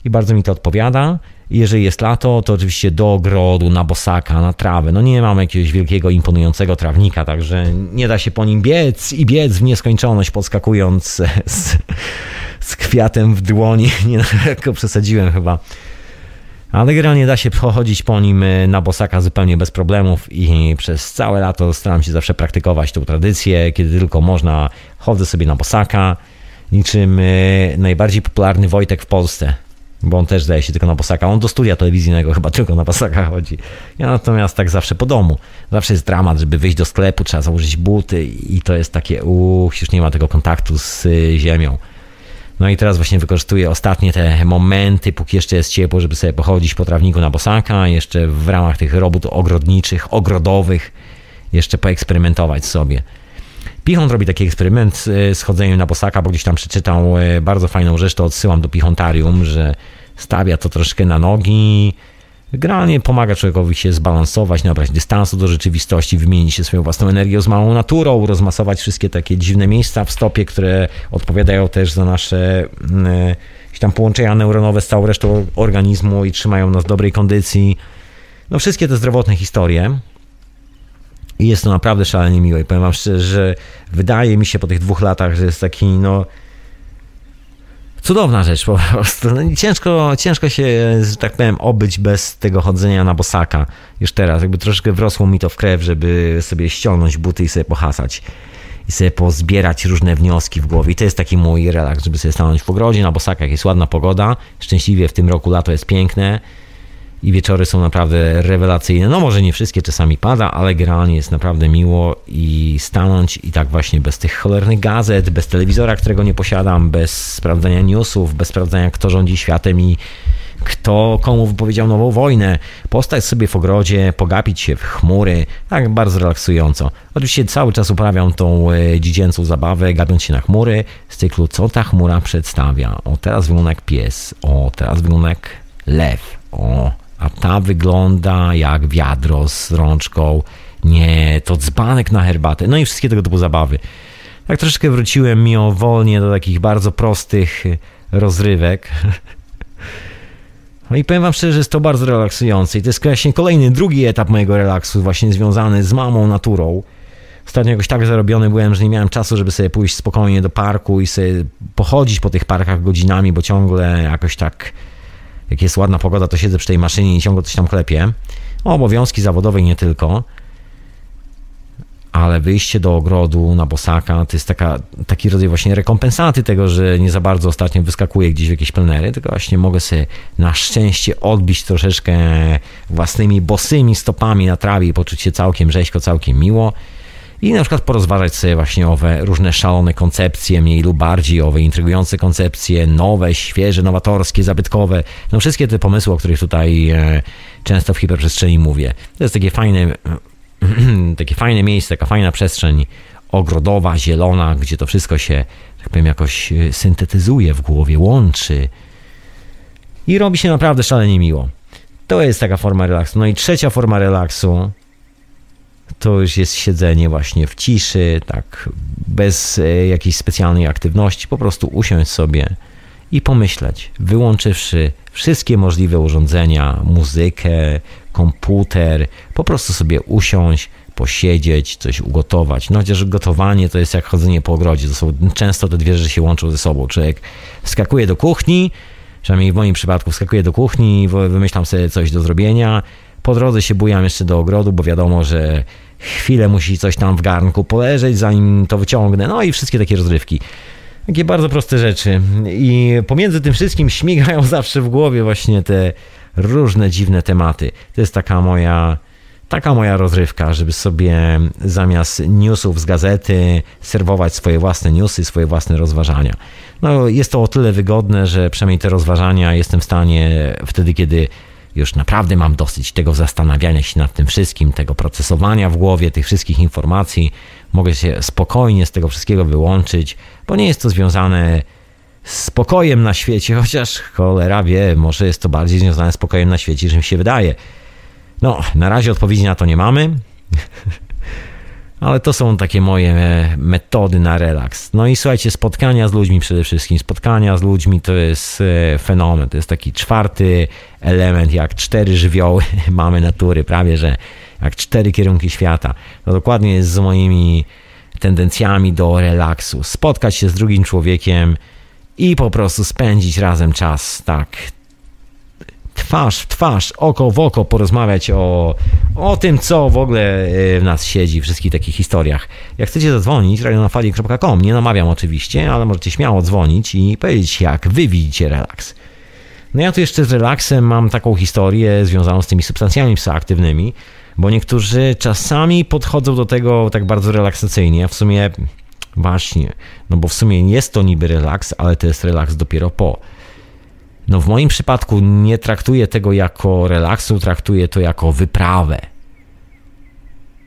i bardzo mi to odpowiada. Jeżeli jest lato, to oczywiście do ogrodu, na bosaka, na trawę. No nie mam jakiegoś wielkiego, imponującego trawnika, także nie da się po nim biec i biec w nieskończoność, podskakując z, z kwiatem w dłoni. Nie, lekko przesadziłem chyba. Ale generalnie da się chodzić po nim e, na bosaka zupełnie bez problemów i przez całe lato staram się zawsze praktykować tą tradycję. Kiedy tylko można, chodzę sobie na bosaka, niczym e, najbardziej popularny Wojtek w Polsce bo on też zdaje się tylko na bosaka. On do studia telewizyjnego chyba tylko na bosaka chodzi. Ja natomiast tak zawsze po domu. Zawsze jest dramat, żeby wyjść do sklepu, trzeba założyć buty i to jest takie, uch, już nie ma tego kontaktu z y, ziemią. No i teraz właśnie wykorzystuję ostatnie te momenty, póki jeszcze jest ciepło, żeby sobie pochodzić po trawniku na bosaka, jeszcze w ramach tych robót ogrodniczych, ogrodowych, jeszcze poeksperymentować sobie. Pichon robi taki eksperyment y, z chodzeniem na bosaka, bo gdzieś tam przeczytał y, bardzo fajną rzecz, to odsyłam do Pichontarium, że stawia to troszkę na nogi, Granie pomaga człowiekowi się zbalansować, nabrać dystansu do rzeczywistości, wymienić się swoją własną energią z małą naturą, rozmasować wszystkie takie dziwne miejsca w stopie, które odpowiadają też za nasze mm, jakieś tam połączenia neuronowe z całą resztą organizmu i trzymają nas w dobrej kondycji. No wszystkie te zdrowotne historie. I jest to naprawdę szalenie miłe. I powiem wam szczerze, że wydaje mi się po tych dwóch latach, że jest taki, no cudowna rzecz po prostu. No, ciężko, ciężko się, że tak powiem, obyć bez tego chodzenia na bosaka. Już teraz, jakby troszkę wrosło mi to w krew, żeby sobie ściągnąć buty i sobie pohasać. I sobie pozbierać różne wnioski w głowie. I to jest taki mój relaks, żeby sobie stanąć w ogrodzie na bosakach. Jest ładna pogoda. Szczęśliwie w tym roku lato jest piękne i wieczory są naprawdę rewelacyjne. No może nie wszystkie, czasami pada, ale generalnie jest naprawdę miło i stanąć i tak właśnie bez tych cholernych gazet, bez telewizora, którego nie posiadam, bez sprawdzania newsów, bez sprawdzania kto rządzi światem i kto komu wypowiedział nową wojnę, postać sobie w ogrodzie, pogapić się w chmury, tak bardzo relaksująco. Oczywiście cały czas uprawiam tą e, dziecięcą zabawę, gapiąc się na chmury z cyklu co ta chmura przedstawia. O, teraz wygląda jak pies, o, teraz wygląda jak lew, o, a ta wygląda jak wiadro z rączką. Nie, to dzbanek na herbatę. No i wszystkie tego typu zabawy. Tak troszeczkę wróciłem mimowolnie do takich bardzo prostych rozrywek. No i powiem wam szczerze, że jest to bardzo relaksujące i to jest właśnie kolejny, drugi etap mojego relaksu, właśnie związany z mamą naturą. Ostatnio jakoś tak zarobiony byłem, że nie miałem czasu, żeby sobie pójść spokojnie do parku i sobie pochodzić po tych parkach godzinami, bo ciągle jakoś tak jak jest ładna pogoda, to siedzę przy tej maszynie i ciągle coś tam klepię. obowiązki zawodowe nie tylko. Ale wyjście do ogrodu na bosaka to jest taka, taki rodzaj właśnie rekompensaty tego, że nie za bardzo ostatnio wyskakuję gdzieś w jakieś plenery, tylko właśnie mogę sobie na szczęście odbić troszeczkę własnymi bosymi stopami na trawie i poczuć się całkiem rzeźko, całkiem miło i na przykład porozważać sobie właśnie owe różne szalone koncepcje, mniej lub bardziej owe intrygujące koncepcje, nowe, świeże, nowatorskie, zabytkowe. No wszystkie te pomysły, o których tutaj e, często w hiperprzestrzeni mówię. To jest takie fajne, takie fajne miejsce, taka fajna przestrzeń ogrodowa, zielona, gdzie to wszystko się, tak powiem, jakoś e, syntetyzuje w głowie, łączy i robi się naprawdę szalenie miło. To jest taka forma relaksu. No i trzecia forma relaksu to już jest siedzenie właśnie w ciszy, tak bez e, jakiejś specjalnej aktywności, po prostu usiąść sobie i pomyśleć, wyłączywszy wszystkie możliwe urządzenia, muzykę, komputer, po prostu sobie usiąść, posiedzieć, coś ugotować. No chociaż gotowanie to jest jak chodzenie po ogrodzie, to są często te dwie rzeczy się łączą ze sobą. Człowiek wskakuje do kuchni, przynajmniej w moim przypadku wskakuje do kuchni, wymyślam sobie coś do zrobienia, po drodze się bujam jeszcze do ogrodu, bo wiadomo, że chwilę musi coś tam w garnku poleżeć, zanim to wyciągnę. No i wszystkie takie rozrywki. Takie bardzo proste rzeczy. I pomiędzy tym wszystkim śmigają zawsze w głowie właśnie te różne dziwne tematy. To jest taka moja taka moja rozrywka, żeby sobie zamiast newsów z gazety serwować swoje własne newsy, swoje własne rozważania. No, jest to o tyle wygodne, że przynajmniej te rozważania jestem w stanie wtedy, kiedy już naprawdę mam dosyć tego zastanawiania się nad tym wszystkim, tego procesowania w głowie, tych wszystkich informacji. Mogę się spokojnie z tego wszystkiego wyłączyć, bo nie jest to związane z spokojem na świecie, chociaż cholera wie, może jest to bardziej związane z spokojem na świecie, niż mi się wydaje. No, na razie odpowiedzi na to nie mamy. Ale to są takie moje metody na relaks. No i słuchajcie, spotkania z ludźmi przede wszystkim. Spotkania z ludźmi to jest e, fenomen. To jest taki czwarty element, jak cztery żywioły mamy natury, prawie że jak cztery kierunki świata. To dokładnie jest z moimi tendencjami do relaksu. Spotkać się z drugim człowiekiem i po prostu spędzić razem czas tak twarz w twarz, oko w oko porozmawiać o, o tym, co w ogóle e, w nas siedzi, wszystkich takich historiach. Jak chcecie zadzwonić, radionafali.com, nie namawiam oczywiście, ale możecie śmiało dzwonić i powiedzieć, jak wy widzicie relaks. No ja tu jeszcze z relaksem mam taką historię związaną z tymi substancjami psychoaktywnymi, bo niektórzy czasami podchodzą do tego tak bardzo relaksacyjnie, w sumie właśnie, no bo w sumie jest to niby relaks, ale to jest relaks dopiero po. No w moim przypadku nie traktuję tego jako relaksu, traktuję to jako wyprawę.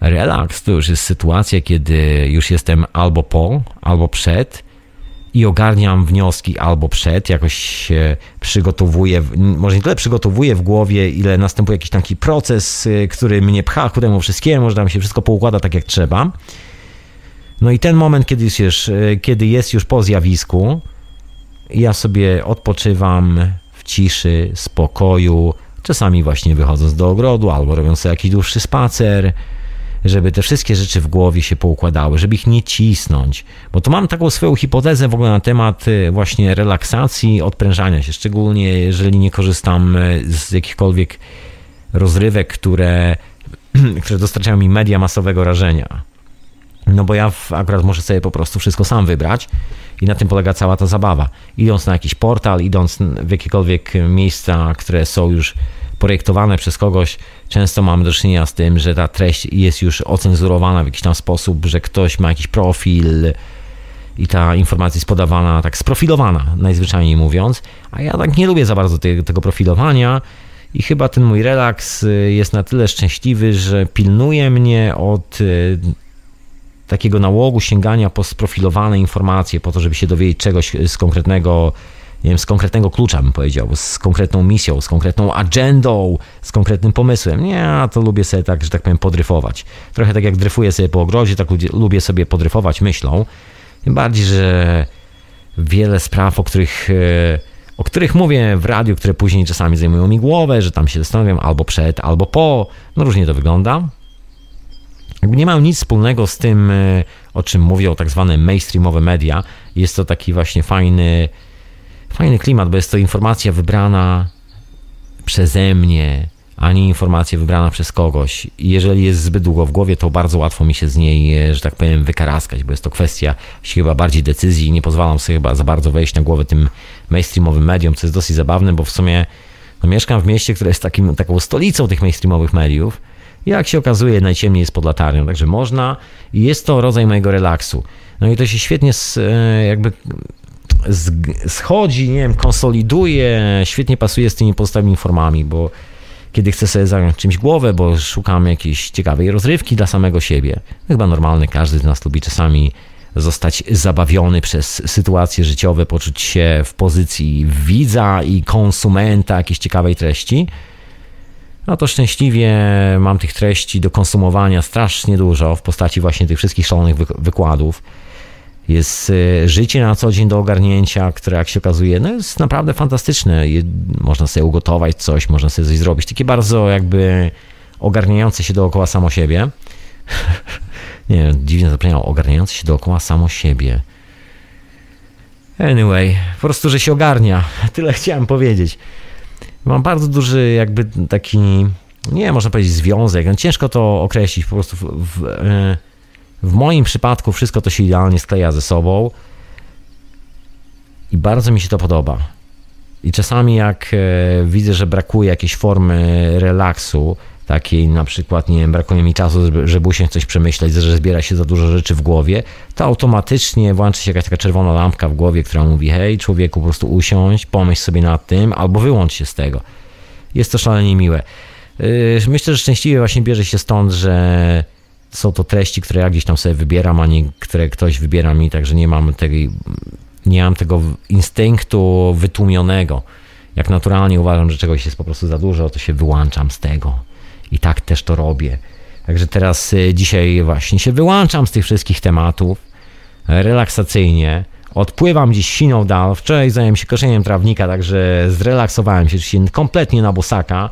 Relaks to już jest sytuacja, kiedy już jestem albo po, albo przed i ogarniam wnioski albo przed, jakoś się przygotowuję, może nie tyle przygotowuję w głowie, ile następuje jakiś taki proces, y, który mnie pcha ku temu wszystkiemu, że tam się wszystko poukłada tak jak trzeba. No i ten moment, kiedy jest, y, kiedy jest już po zjawisku, ja sobie odpoczywam w ciszy, spokoju, czasami właśnie wychodząc do ogrodu albo robiąc jakiś dłuższy spacer, żeby te wszystkie rzeczy w głowie się poukładały, żeby ich nie cisnąć. Bo to mam taką swoją hipotezę w ogóle na temat y, właśnie relaksacji, odprężania się, szczególnie jeżeli nie korzystam y, z jakichkolwiek rozrywek, które, które dostarczają mi media masowego rażenia. No bo ja akurat muszę sobie po prostu wszystko sam wybrać i na tym polega cała ta zabawa. Idąc na jakiś portal, idąc w jakiekolwiek miejsca, które są już projektowane przez kogoś, często mamy do czynienia z tym, że ta treść jest już ocenzurowana w jakiś tam sposób, że ktoś ma jakiś profil i ta informacja jest podawana tak sprofilowana, najzwyczajniej mówiąc, a ja tak nie lubię za bardzo tego, profilowania i chyba ten mój relaks jest na tyle szczęśliwy, że pilnuje mnie od takiego nałogu sięgania po sprofilowane informacje, po to, żeby się dowiedzieć czegoś z konkretnego, nie wiem, z konkretnego klucza, bym powiedział, z konkretną misją, z konkretną agendą, z konkretnym pomysłem. Nie, to lubię sobie tak, że tak powiem, podryfować. Trochę tak jak dryfuję sobie po ogrodzie, tak lubię sobie podryfować myślą. Tym bardziej, że wiele spraw, o których, e, o których mówię w radiu, które później czasami zajmują mi głowę, że tam się zastanawiam albo przed, albo po, no różnie to wygląda jakby nie mają nic wspólnego z tym, e, o czym mówią tak zwane mainstreamowe media. Jest to taki właśnie fajny, fajny klimat, bo jest to informacja wybrana przeze mnie, a nie informacja wybrana przez kogoś. I jeżeli jest zbyt długo w głowie, to bardzo łatwo mi się z niej, e, że tak powiem, wykaraskać, bo jest to kwestia chyba bardziej decyzji. Nie pozwalam sobie chyba za bardzo wejść na głowę tym mainstreamowym mediom, co jest dosyć zabawne, bo w sumie no, mieszkam w mieście, które jest takim, taką stolicą tych mainstreamowych mediów jak się okazuje, najciemniej jest pod latarnią, także można jest to rodzaj mojego relaksu. No i to się świetnie e, jakby schodzi, nie wiem, konsoliduje, świetnie pasuje z tymi pozostałymi formami, bo kiedy chcę sobie zająć czymś głowę, bo szukam jakiejś ciekawej rozrywki dla samego siebie. Chyba normalny, każdy z nas lubi czasami zostać zabawiony przez sytuacje życiowe, poczuć się w pozycji widza i konsumenta jakiejś ciekawej treści no to szczęśliwie mam tych treści do konsumowania strasznie dużo w postaci właśnie tych wszystkich szalonych wykładów. Jest y, życie na co dzień do ogarnięcia, które jak się okazuje, no jest naprawdę fantastyczne. Można sobie ugotować coś, można sobie coś zrobić. Takie bardzo jakby ogarniające się dookoła samo siebie. Nie dziwnie zapomniał, ogarniające się dookoła samo siebie. Anyway, po prostu, że się ogarnia. Tyle chciałem powiedzieć. Mam bardzo duży jakby taki, nie można powiedzieć związek, no ciężko to określić, po prostu w, w, e, w moim przypadku wszystko to się idealnie skleja ze sobą i bardzo mi się to podoba. I czasami jak e, widzę, że brakuje jakiejś formy relaksu, takiej na przykład, nie wiem, brakuje mi czasu, żeby, żeby usiąść coś przemyśleć, że zbiera się za dużo rzeczy w głowie, to automatycznie włączy się jakaś taka czerwona lampka w głowie, która mówi, hej, człowieku, po prostu usiądź, pomyśl sobie nad tym, albo wyłącz się z tego. Jest to szalenie miłe. Yy, myślę, że szczęśliwie właśnie bierze się stąd, że są to treści, które ja gdzieś tam sobie wybieram, a nie które ktoś wybiera mi, także nie mam tej, nie mam tego instynktu wytłumionego. Jak naturalnie uważam, że czegoś jest po prostu za dużo, to się wyłączam z tego. I tak też to robię. Także teraz y, dzisiaj właśnie się wyłączam z tych wszystkich tematów relaksacyjnie. Odpływam dziś siną dal. Wczoraj zająłem się koszeniem trawnika, także zrelaksowałem się kompletnie na bosaka.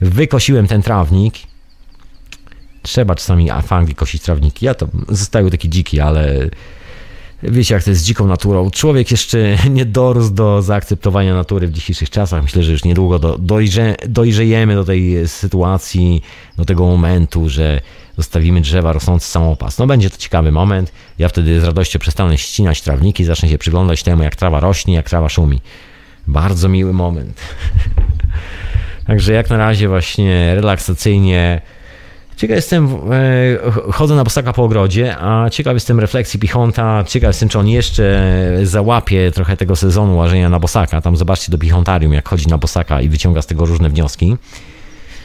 Wykosiłem ten trawnik. Trzeba czasami w Anglii kosić trawniki. Ja to zostały takie dziki, ale wiecie jak to jest z dziką naturą. Człowiek jeszcze nie dorósł do zaakceptowania natury w dzisiejszych czasach. Myślę, że już niedługo do, dojrze, dojrzejemy do tej sytuacji, do tego momentu, że zostawimy drzewa rosnące samopas. No będzie to ciekawy moment. Ja wtedy z radością przestanę ścinać trawniki, zacznę się przyglądać temu, jak trawa rośnie, jak trawa szumi. Bardzo miły moment. Także jak na razie właśnie relaksacyjnie Ciekaw jestem, e, chodzę na bosaka po ogrodzie, a ciekaw jestem refleksji Pichonta, ciekaw jestem, czy on jeszcze załapie trochę tego sezonu łażenia na bosaka. Tam zobaczcie do Pichontarium, jak chodzi na bosaka i wyciąga z tego różne wnioski.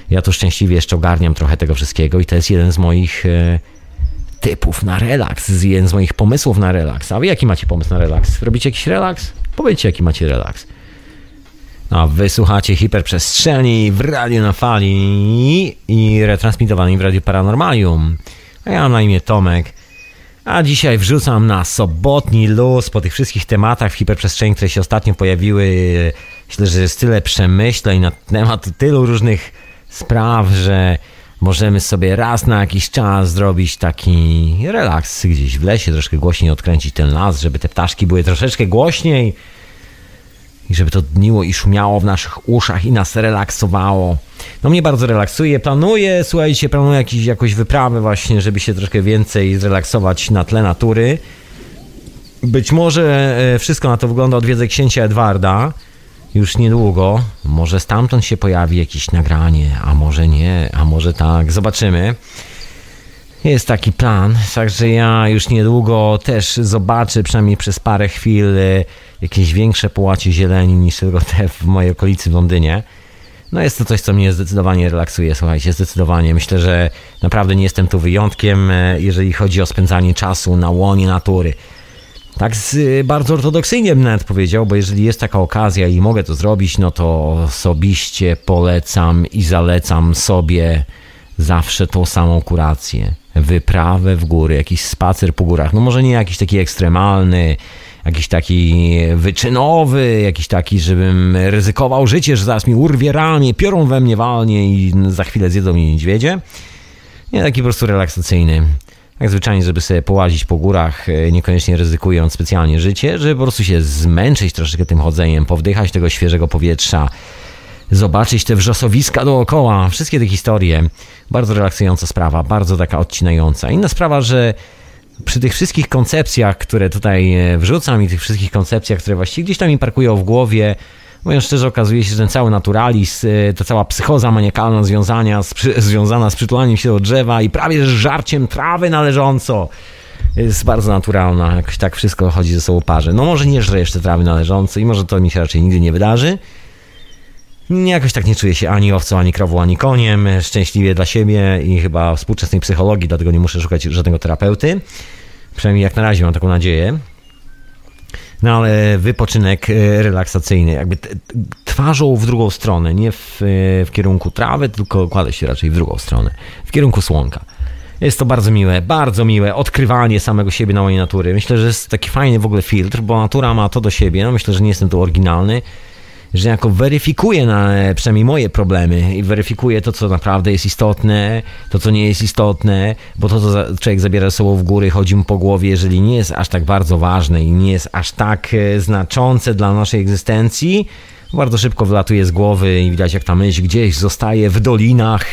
Ja tu szczęśliwie jeszcze ogarniam trochę tego wszystkiego i to jest jeden z moich e, typów na relaks, jeden z moich pomysłów na relaks. A wy jaki macie pomysł na relaks? Robicie jakiś relaks? Powiedzcie, jaki macie relaks. A wysłuchacie hiperprzestrzeni w radiu na fali i retransmitowanej w radiu Paranormalium. A ja mam na imię Tomek. A dzisiaj wrzucam na sobotni luz po tych wszystkich tematach w hiperprzestrzeni, które się ostatnio pojawiły. Myślę, że jest tyle przemyśleń na temat tylu różnych spraw, że możemy sobie raz na jakiś czas zrobić taki relaks gdzieś w lesie, troszkę głośniej odkręcić ten las, żeby te ptaszki były troszeczkę głośniej i żeby to dniło i szumiało w naszych uszach i nas relaksowało. No mnie bardzo relaksuje. Planuję, słuchajcie, planuję jakieś, jakąś wyprawę właśnie, żeby się troszkę więcej zrelaksować na tle natury. Być może e, wszystko na to wygląda, odwiedzę księcia Edwarda już niedługo. Może stamtąd się pojawi jakieś nagranie, a może nie, a może tak. Zobaczymy. Jest taki plan, także ja już niedługo też zobaczę, przynajmniej przez parę chwil, e, jakieś większe połacie zieleni niż tylko te w mojej okolicy w Londynie. No jest to coś, co mnie zdecydowanie relaksuje, słuchajcie, zdecydowanie. Myślę, że naprawdę nie jestem tu wyjątkiem, e, jeżeli chodzi o spędzanie czasu na łonie natury. Tak z, bardzo ortodoksyjnie bym nawet powiedział, bo jeżeli jest taka okazja i mogę to zrobić, no to osobiście polecam i zalecam sobie zawsze tą samą kurację. Wyprawę w góry, jakiś spacer po górach. No może nie jakiś taki ekstremalny, jakiś taki wyczynowy, jakiś taki, żebym ryzykował życie, że zaraz mi urwie ramię, piorą we mnie walnie i za chwilę zjedzą mnie niedźwiedzie. Nie, taki po prostu relaksacyjny. Jak zwyczajnie, żeby sobie połazić po górach, e, niekoniecznie ryzykując specjalnie życie, żeby po prostu się zmęczyć troszeczkę tym chodzeniem, powdychać tego świeżego powietrza, zobaczyć te wrzosowiska dookoła, wszystkie te historie. Bardzo relaksująca sprawa, bardzo taka odcinająca. Inna sprawa, że przy tych wszystkich koncepcjach, które tutaj e, wrzucam i tych wszystkich koncepcjach, które właściwie gdzieś tam mi parkują w głowie, mówiąc szczerze, okazuje się, że ten cały naturalizm, e, ta cała psychoza maniakalna związania z, związana z przytulaniem się do drzewa i prawie żarciem trawy należąco, jest bardzo naturalna. Jakoś tak wszystko chodzi ze sobą parze. No może nie żre jeszcze trawy należąco i może to mi się raczej nigdy nie wydarzy. Jakoś tak nie czuję się ani owcą, ani krową, ani koniem. Szczęśliwie dla siebie i chyba współczesnej psychologii, dlatego nie muszę szukać żadnego terapeuty. Przynajmniej jak na razie mam taką nadzieję. No ale wypoczynek e, relaksacyjny, jakby twarzą w drugą stronę, nie w, w kierunku trawy, tylko kładę się raczej w drugą stronę, w kierunku słonka. Jest to bardzo miłe, bardzo miłe odkrywanie samego siebie na mojej natury. Myślę, że jest taki fajny w ogóle filtr, bo natura ma to do siebie. No myślę, że nie jestem tu oryginalny że jako weryfikuje na, przynajmniej moje problemy i weryfikuje to, co naprawdę jest istotne, to, co nie jest istotne, bo to, co człowiek zabiera sobą w góry, chodzi mu po głowie, jeżeli nie jest aż tak bardzo ważne i nie jest aż tak e, znaczące dla naszej egzystencji, bardzo szybko wylatuje z głowy i widać, jak ta myśl gdzieś zostaje w dolinach,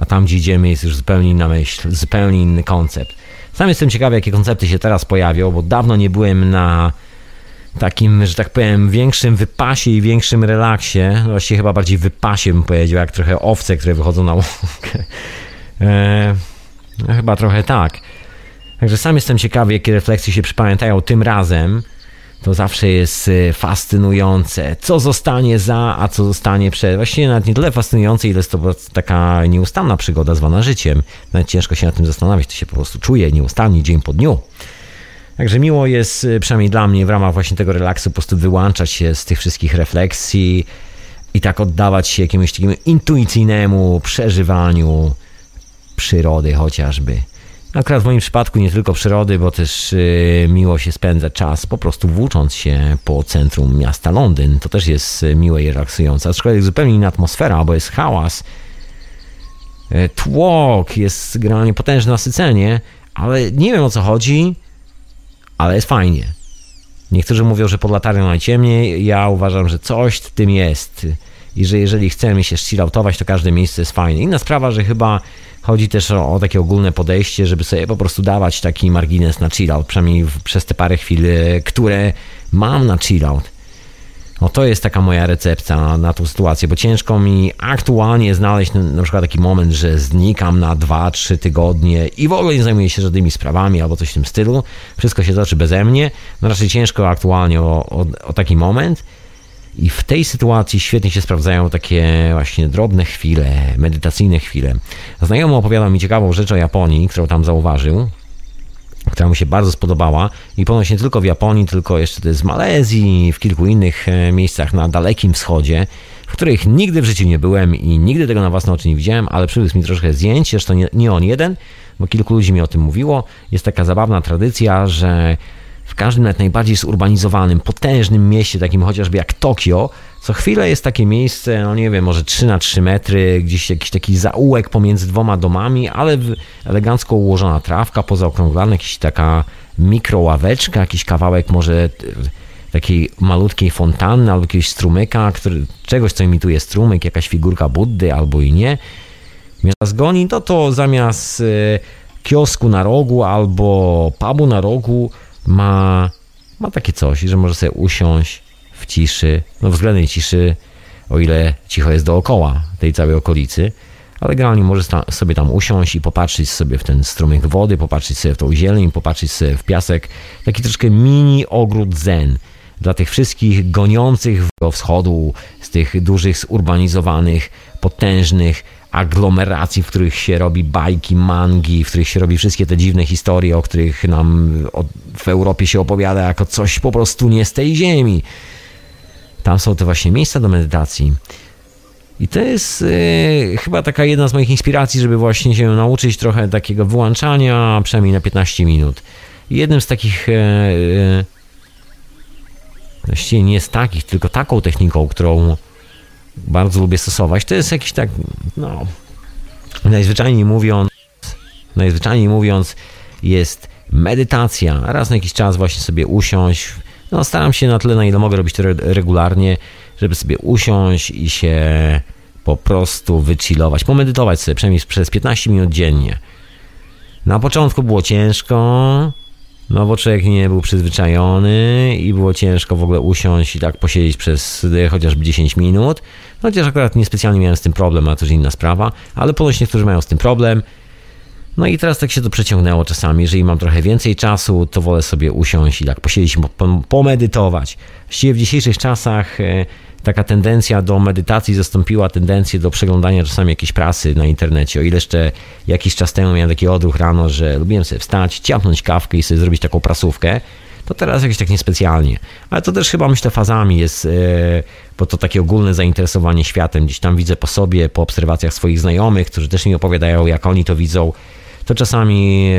a tam, gdzie idziemy, jest już zupełnie inna myśl, zupełnie inny koncept. Sam jestem ciekawy, jakie koncepty się teraz pojawią, bo dawno nie byłem na takim, że tak powiem, większym wypasie i większym relaksie. No właściwie chyba bardziej wypasie bym powiedział, jak trochę owce, które wychodzą na łąkę. E, no chyba trochę tak. Także sam jestem ciekawy, jakie refleksje się przypamiętają tym razem. To zawsze jest e, fascynujące. Co zostanie za, a co zostanie przed. Właściwie nawet nie tyle fascynujące, ile jest to taka nieustanna przygoda zwana życiem. Nawet ciężko się nad tym zastanawiać, to się po prostu czuje nieustannie, dzień po dniu. Także miło jest, y, przynajmniej dla mnie, w ramach właśnie tego relaksu, po prostu wyłączać się z tych wszystkich refleksji i tak oddawać się jakiemuś takiemu intuicyjnemu przeżywaniu przyrody chociażby. Akurat w moim przypadku nie tylko przyrody, bo też yy, miło się spędza czas po prostu włócząc się po centrum miasta Londyn. To też jest y, miłe i relaksujące. Aczkolwiek zupełnie inna atmosfera, bo jest hałas, yy, tłok, jest generalnie potężne nasycenie, ale nie wiem o co chodzi ale jest fajnie. Niektórzy mówią, że pod latarnią najciemniej. Ja uważam, że coś w tym jest. I że jeżeli chcemy się chilloutować, to każde miejsce jest fajne. Inna sprawa, że chyba chodzi też o, o takie ogólne podejście, żeby sobie po prostu dawać taki margines na chillout, przynajmniej w, przez te parę chwil, które mam na chillout. No to jest taka moja recepta na, na tą sytuację, bo ciężko mi aktualnie znaleźć na, przykład taki moment, że znikam na 2-3 tygodnie i w ogóle nie zajmuję się żadnymi sprawami albo coś w tym stylu. Wszystko się toczy beze mnie. No raczej ciężko aktualnie o, o, o taki moment. I w tej sytuacji świetnie się sprawdzają takie właśnie drobne chwile, medytacyjne chwile. Znajomy opowiadał mi ciekawą rzecz o Japonii, którą tam zauważył która mu się bardzo spodobała i ponoć nie tylko w Japonii, tylko jeszcze w Malezji, w kilku innych e, miejscach na Dalekim Wschodzie, w których nigdy w życiu nie byłem i nigdy tego na własne oczy nie widziałem, ale przywiózł mi troszkę zdjęć, zresztą nie, nie on jeden, bo kilku ludzi mi o tym mówiło. Jest taka zabawna tradycja, że w każdym nawet najbardziej zurbanizowanym, potężnym mieście, takim chociażby jak Tokio, co chwilę jest takie miejsce, no nie wiem, może 3 na 3 metry, gdzieś jakiś taki zaułek pomiędzy dwoma domami, ale elegancko ułożona trawka, pozaokrąglana, jakaś taka mikroławeczka, jakiś kawałek może e, takiej malutkiej fontanny albo jakiegoś strumyka, który, czegoś, co imituje strumyk, jakaś figurka Buddy albo i nie. Miast goni, to to zamiast e, kiosku na rogu albo pubu na rogu ma, ma takie coś, że może sobie usiąść w ciszy, no względnej ciszy, o ile cicho jest dookoła tej całej okolicy, ale generalnie może sobie tam usiąść i popatrzeć sobie w ten strumyk wody, popatrzeć sobie w tą zieleń, popatrzeć sobie w piasek. Taki troszkę mini ogród zen dla tych wszystkich goniących do wschodu z tych dużych, zurbanizowanych, potężnych aglomeracji, w których się robi bajki, mangi, w których się robi wszystkie te dziwne historie, o których nam w Europie się opowiada jako coś po prostu nie z tej ziemi. Tam są te właśnie miejsca do medytacji. I to jest yy, chyba taka jedna z moich inspiracji, żeby właśnie się nauczyć trochę takiego wyłączania, przynajmniej na 15 minut. jednym z takich, yy, właściwie nie z takich, tylko taką techniką, którą bardzo lubię stosować, to jest jakiś tak, no, najzwyczajniej mówiąc, najzwyczajniej mówiąc, jest medytacja. Raz na jakiś czas właśnie sobie usiąść, no, staram się na tyle, na ile mogę robić to regularnie, żeby sobie usiąść i się po prostu wychillować, pomedytować sobie przynajmniej przez 15 minut dziennie. Na początku było ciężko, no bo człowiek nie był przyzwyczajony i było ciężko w ogóle usiąść i tak posiedzieć przez chociażby 10 minut. Chociaż akurat niespecjalnie miałem z tym problem, a to już inna sprawa, ale ponoć niektórzy mają z tym problem. No i teraz tak się to przeciągnęło czasami. Jeżeli mam trochę więcej czasu, to wolę sobie usiąść i tak posiedzieć, pomedytować. Właściwie w dzisiejszych czasach e, taka tendencja do medytacji zastąpiła tendencję do przeglądania czasami jakiejś prasy na internecie. O ile jeszcze jakiś czas temu miałem taki odruch rano, że lubiłem sobie wstać, ciapnąć kawkę i sobie zrobić taką prasówkę, to teraz jakoś tak niespecjalnie. Ale to też chyba myślę fazami jest, e, bo to takie ogólne zainteresowanie światem. Gdzieś tam widzę po sobie, po obserwacjach swoich znajomych, którzy też mi opowiadają, jak oni to widzą to czasami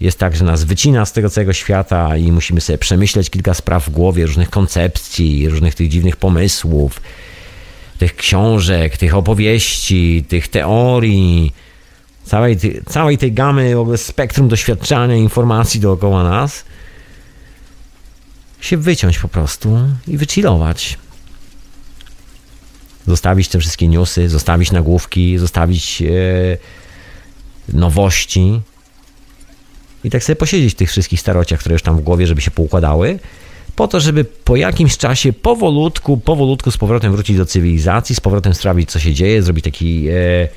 jest tak, że nas wycina z tego całego świata i musimy sobie przemyśleć kilka spraw w głowie, różnych koncepcji, różnych tych dziwnych pomysłów, tych książek, tych opowieści, tych teorii, całej, całej tej gamy, w ogóle spektrum doświadczania, informacji dookoła nas, się wyciąć po prostu i wychillować. Zostawić te wszystkie newsy, zostawić nagłówki, zostawić... E, nowości i tak sobie posiedzieć w tych wszystkich starociach, które już tam w głowie, żeby się poukładały, po to, żeby po jakimś czasie powolutku, powolutku z powrotem wrócić do cywilizacji, z powrotem sprawdzić, co się dzieje, zrobić taki e,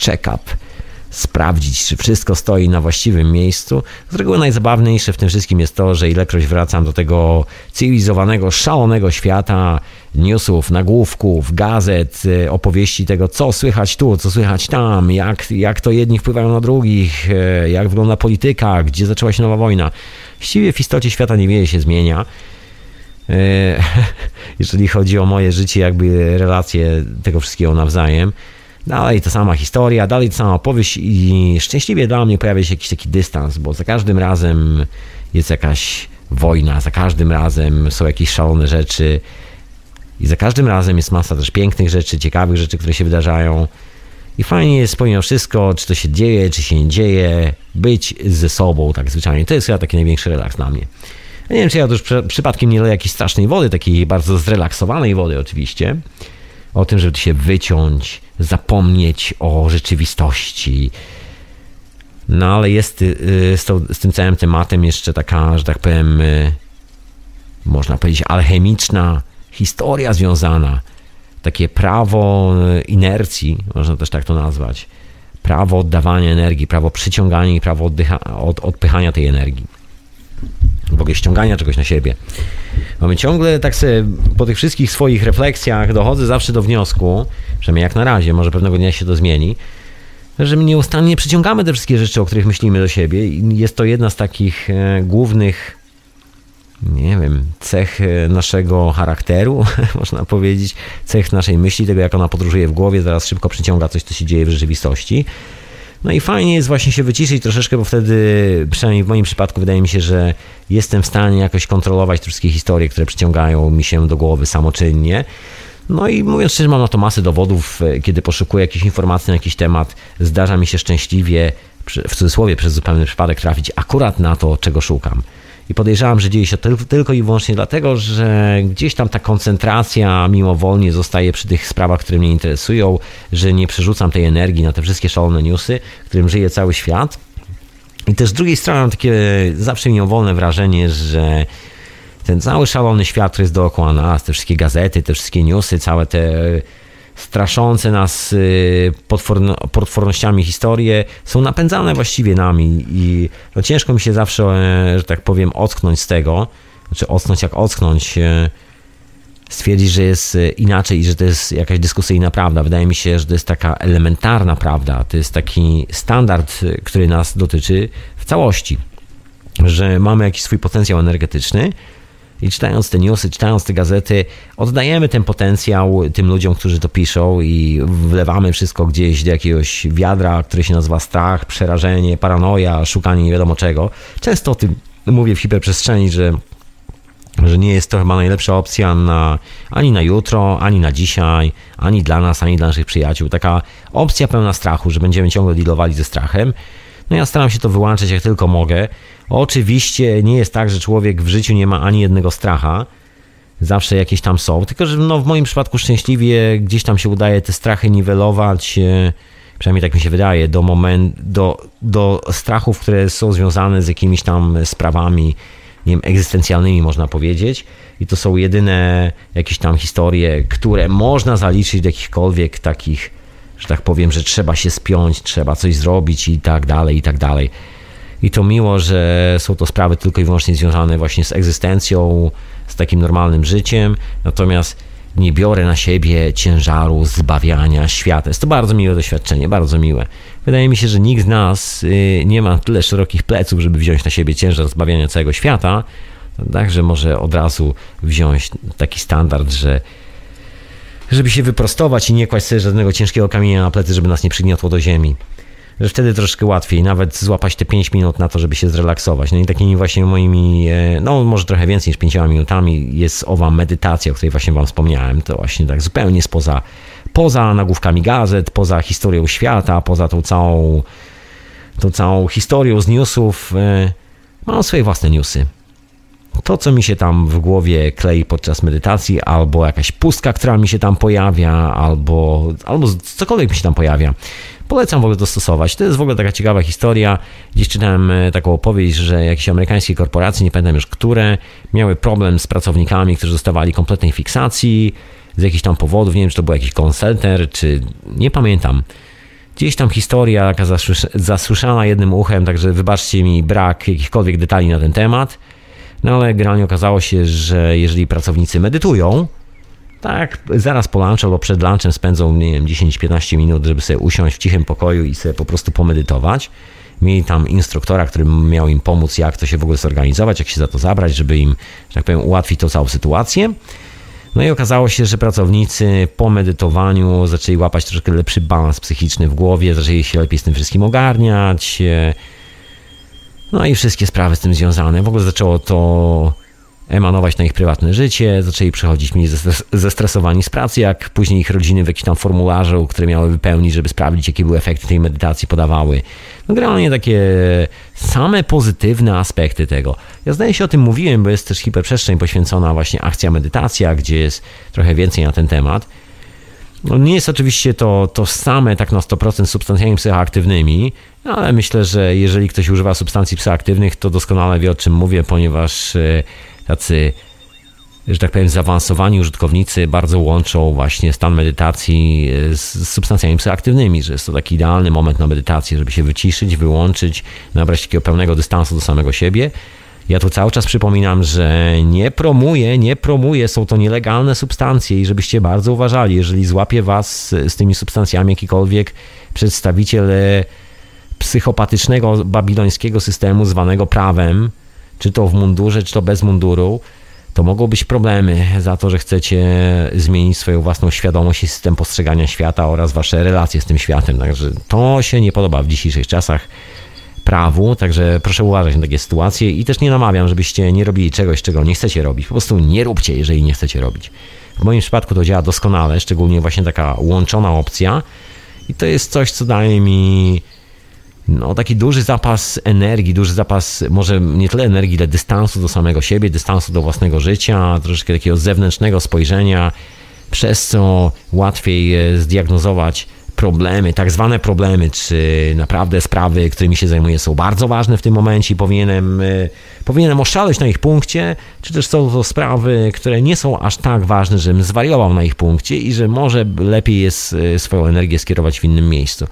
check-up, sprawdzić, czy wszystko stoi na właściwym miejscu. Z reguły najzabawniejsze w tym wszystkim jest to, że ilekroć wracam do tego cywilizowanego, szalonego świata, newsów, nagłówków, gazet, e, opowieści tego, co słychać tu, co słychać tam, jak, jak to jedni wpływają na drugich, e, jak wygląda polityka, gdzie zaczęła się nowa wojna. Właściwie w istocie świata niewiele się zmienia. E, jeżeli chodzi o moje życie, jakby relacje tego wszystkiego nawzajem. Dalej ta sama historia, dalej ta sama opowieść i szczęśliwie dla mnie pojawia się jakiś taki dystans, bo za każdym razem jest jakaś wojna, za każdym razem są jakieś szalone rzeczy i za każdym razem jest masa też pięknych rzeczy, ciekawych rzeczy, które się wydarzają. I fajnie jest pomimo wszystko, czy to się dzieje, czy się nie dzieje, być ze sobą tak zwyczajnie. To jest chyba taki największy relaks dla mnie. Ja nie wiem, czy ja już przypadkiem nie leję jakiejś strasznej wody, takiej bardzo zrelaksowanej wody oczywiście. O tym, żeby się wyciąć, zapomnieć o rzeczywistości. No ale jest y, z, to, z tym całym tematem jeszcze taka, że tak powiem, y, można powiedzieć, alchemiczna historia związana takie prawo e, inercji, można też tak to nazwać, prawo oddawania energii, prawo przyciągania i prawo oddycha, od, odpychania tej energii. W ogóle ściągania czegoś na siebie. Mamy ciągle tak sobie po tych wszystkich swoich refleksjach dochodzę zawsze do wniosku, przynajmniej jak na razie, może pewnego dnia się to zmieni, że my nieustannie przyciągamy te wszystkie rzeczy, o których myślimy do siebie i jest to jedna z takich e, głównych nie wiem, cech e, naszego charakteru, można powiedzieć, cech naszej myśli, tego jak ona podróżuje w głowie, zaraz szybko przyciąga coś, co się dzieje w rzeczywistości. No i fajnie jest właśnie się wyciszyć troszeczkę, bo wtedy, przynajmniej w moim przypadku, wydaje mi się, że jestem w stanie jakoś kontrolować te wszystkie historie, które przyciągają mi się do głowy samoczynnie. No i mówiąc szczerze, mam na to masę dowodów, e, kiedy poszukuję jakichś informacji na jakiś temat, zdarza mi się szczęśliwie, w cudzysłowie przez zupełny przypadek trafić akurat na to, czego szukam. I podejrzewam, że dzieje się to tylko i wyłącznie dlatego, że gdzieś tam ta koncentracja mimowolnie zostaje przy tych sprawach, które mnie interesują, że nie przerzucam tej energii na te wszystkie szalone newsy, którym żyje cały świat. I też z drugiej strony mam takie zawsze mimowolne wrażenie, że ten cały szalony świat, który jest dookoła nas, te wszystkie gazety, te wszystkie newsy, całe te straszące nas y, potworno, potwornościami historie są napędzane właściwie nami i no ciężko mi się zawsze, e, że tak powiem, ocknąć z tego, znaczy ocknąć jak ocknąć, e, stwierdzić, że jest e, inaczej i że to jest jakaś dyskusyjna prawda. Wydaje mi się, że to jest taka elementarna prawda, to jest taki standard, który nas dotyczy w całości, że mamy jakiś swój potencjał energetyczny, i czytając te newsy, czytając te gazety, oddajemy ten potencjał tym ludziom, którzy to piszą i wlewamy wszystko gdzieś do jakiegoś wiadra, które się nazywa strach, przerażenie, paranoja, szukanie nie wiadomo czego. Często o tym mówię w hiperprzestrzeni, że że nie jest to chyba najlepsza opcja na, ani na jutro, ani na dzisiaj, ani dla nas, ani dla naszych przyjaciół. Taka opcja pełna strachu, że będziemy ciągle dealowali ze strachem. No ja staram się to wyłączyć jak tylko mogę. Oczywiście nie jest tak, że człowiek w życiu nie ma ani jednego stracha. Zawsze jakieś tam są. Tylko, że no, w moim przypadku szczęśliwie gdzieś tam się udaje te strachy niwelować. E, przynajmniej tak mi się wydaje, do, moment, do, do strachów, które są związane z jakimiś tam sprawami, nie wiem, egzystencjalnymi można powiedzieć. I to są jedyne jakieś tam historie, które można zaliczyć do jakichkolwiek takich, że tak powiem, że trzeba się spiąć, trzeba coś zrobić i tak dalej, i tak dalej. I to miło, że są to sprawy tylko i wyłącznie związane właśnie z egzystencją, z takim normalnym życiem, natomiast nie biorę na siebie ciężaru zbawiania świata. Jest to bardzo miłe doświadczenie, bardzo miłe. Wydaje mi się, że nikt z nas y, nie ma tyle szerokich pleców, żeby wziąć na siebie ciężar zbawiania całego świata, także może od razu wziąć taki standard, że żeby się wyprostować i nie kłaść sobie żadnego ciężkiego kamienia na plecy, żeby nas nie przygniotło do ziemi że wtedy troszkę łatwiej nawet złapać te 5 minut na to, żeby się zrelaksować. No i takimi właśnie moimi, e, no może trochę więcej niż 5 minutami jest owa medytacja, o której właśnie wam wspomniałem. To właśnie tak zupełnie spoza, poza nagłówkami gazet, poza historią świata, poza tą całą, tą całą historią z newsów. E, mam swoje własne newsy. To, co mi się tam w głowie klei podczas medytacji, albo jakaś pustka, która mi się tam pojawia, albo, albo cokolwiek mi się tam pojawia. Polecam w ogóle to stosować. To jest w ogóle taka ciekawa historia. Gdzieś czytałem e, taką opowieść, że jakieś amerykańskie korporacje, nie pamiętam już które, miały problem z pracownikami, którzy dostawali kompletnej fiksacji z jakichś tam powodów. Nie wiem, czy to był jakiś center, czy nie pamiętam. Gdzieś tam historia taka zasłyszana jednym uchem, także wybaczcie mi brak jakichkolwiek detali na ten temat. No ale generalnie okazało się, że jeżeli pracownicy medytują, tak, zaraz po lunchu albo przed lunchem spędzą, nie wiem, 10-15 minut, żeby sobie usiąść w cichym pokoju i sobie po prostu pomedytować. Mieli tam instruktora, który miał im pomóc, jak to się w ogóle zorganizować, jak się za to zabrać, żeby im, że tak powiem, ułatwić tą całą sytuację. No i okazało się, że pracownicy po medytowaniu zaczęli łapać troszkę lepszy balans psychiczny w głowie, zaczęli się lepiej z tym wszystkim ogarniać. No i wszystkie sprawy z tym związane. W ogóle zaczęło to emanować na ich prywatne życie, zaczęli przechodzić mniej zestresowani z pracy, jak później ich rodziny w jakimś tam formularzu, które miały wypełnić, żeby sprawdzić, jakie były efekty tej medytacji, podawały. No generalnie takie same pozytywne aspekty tego. Ja zdaje się o tym mówiłem, bo jest też hiperprzestrzeń poświęcona właśnie akcja medytacja, gdzie jest trochę więcej na ten temat. No nie jest oczywiście to, to same tak na 100% substancjami psychoaktywnymi, ale myślę, że jeżeli ktoś używa substancji psychoaktywnych, to doskonale wie o czym mówię, ponieważ e, tacy, że tak powiem, zaawansowani użytkownicy bardzo łączą właśnie stan medytacji e, z substancjami psychoaktywnymi, że jest to taki idealny moment na medytację, żeby się wyciszyć, wyłączyć, nabrać takiego pełnego dystansu do samego siebie. Ja tu cały czas przypominam, że nie promuję, nie promuję, są to nielegalne substancje i żebyście bardzo uważali, jeżeli złapie was z tymi substancjami jakikolwiek przedstawiciel e, psychopatycznego babilońskiego systemu zwanego prawem, czy to w mundurze, czy to bez munduru, to mogą być problemy za to, że chcecie zmienić swoją własną świadomość i system postrzegania świata oraz wasze relacje z tym światem. Także to się nie podoba w dzisiejszych czasach prawu, także proszę uważać na takie sytuacje i też nie namawiam, żebyście nie robili czegoś, czego nie chcecie robić. Po prostu nie róbcie, jeżeli nie chcecie robić. W moim przypadku to działa doskonale, szczególnie właśnie taka łączona opcja i to jest coś, co daje mi no, taki duży zapas energii, duży zapas może nie tyle energii, ile dystansu do samego siebie, dystansu do własnego życia, troszeczkę takiego zewnętrznego spojrzenia, przez co łatwiej zdiagnozować problemy, tak zwane problemy, czy naprawdę sprawy, którymi się zajmuję, są bardzo ważne w tym momencie i powinienem, powinienem oszaleć na ich punkcie, czy też są to sprawy, które nie są aż tak ważne, żebym zwariował na ich punkcie i że może lepiej jest swoją energię skierować w innym miejscu.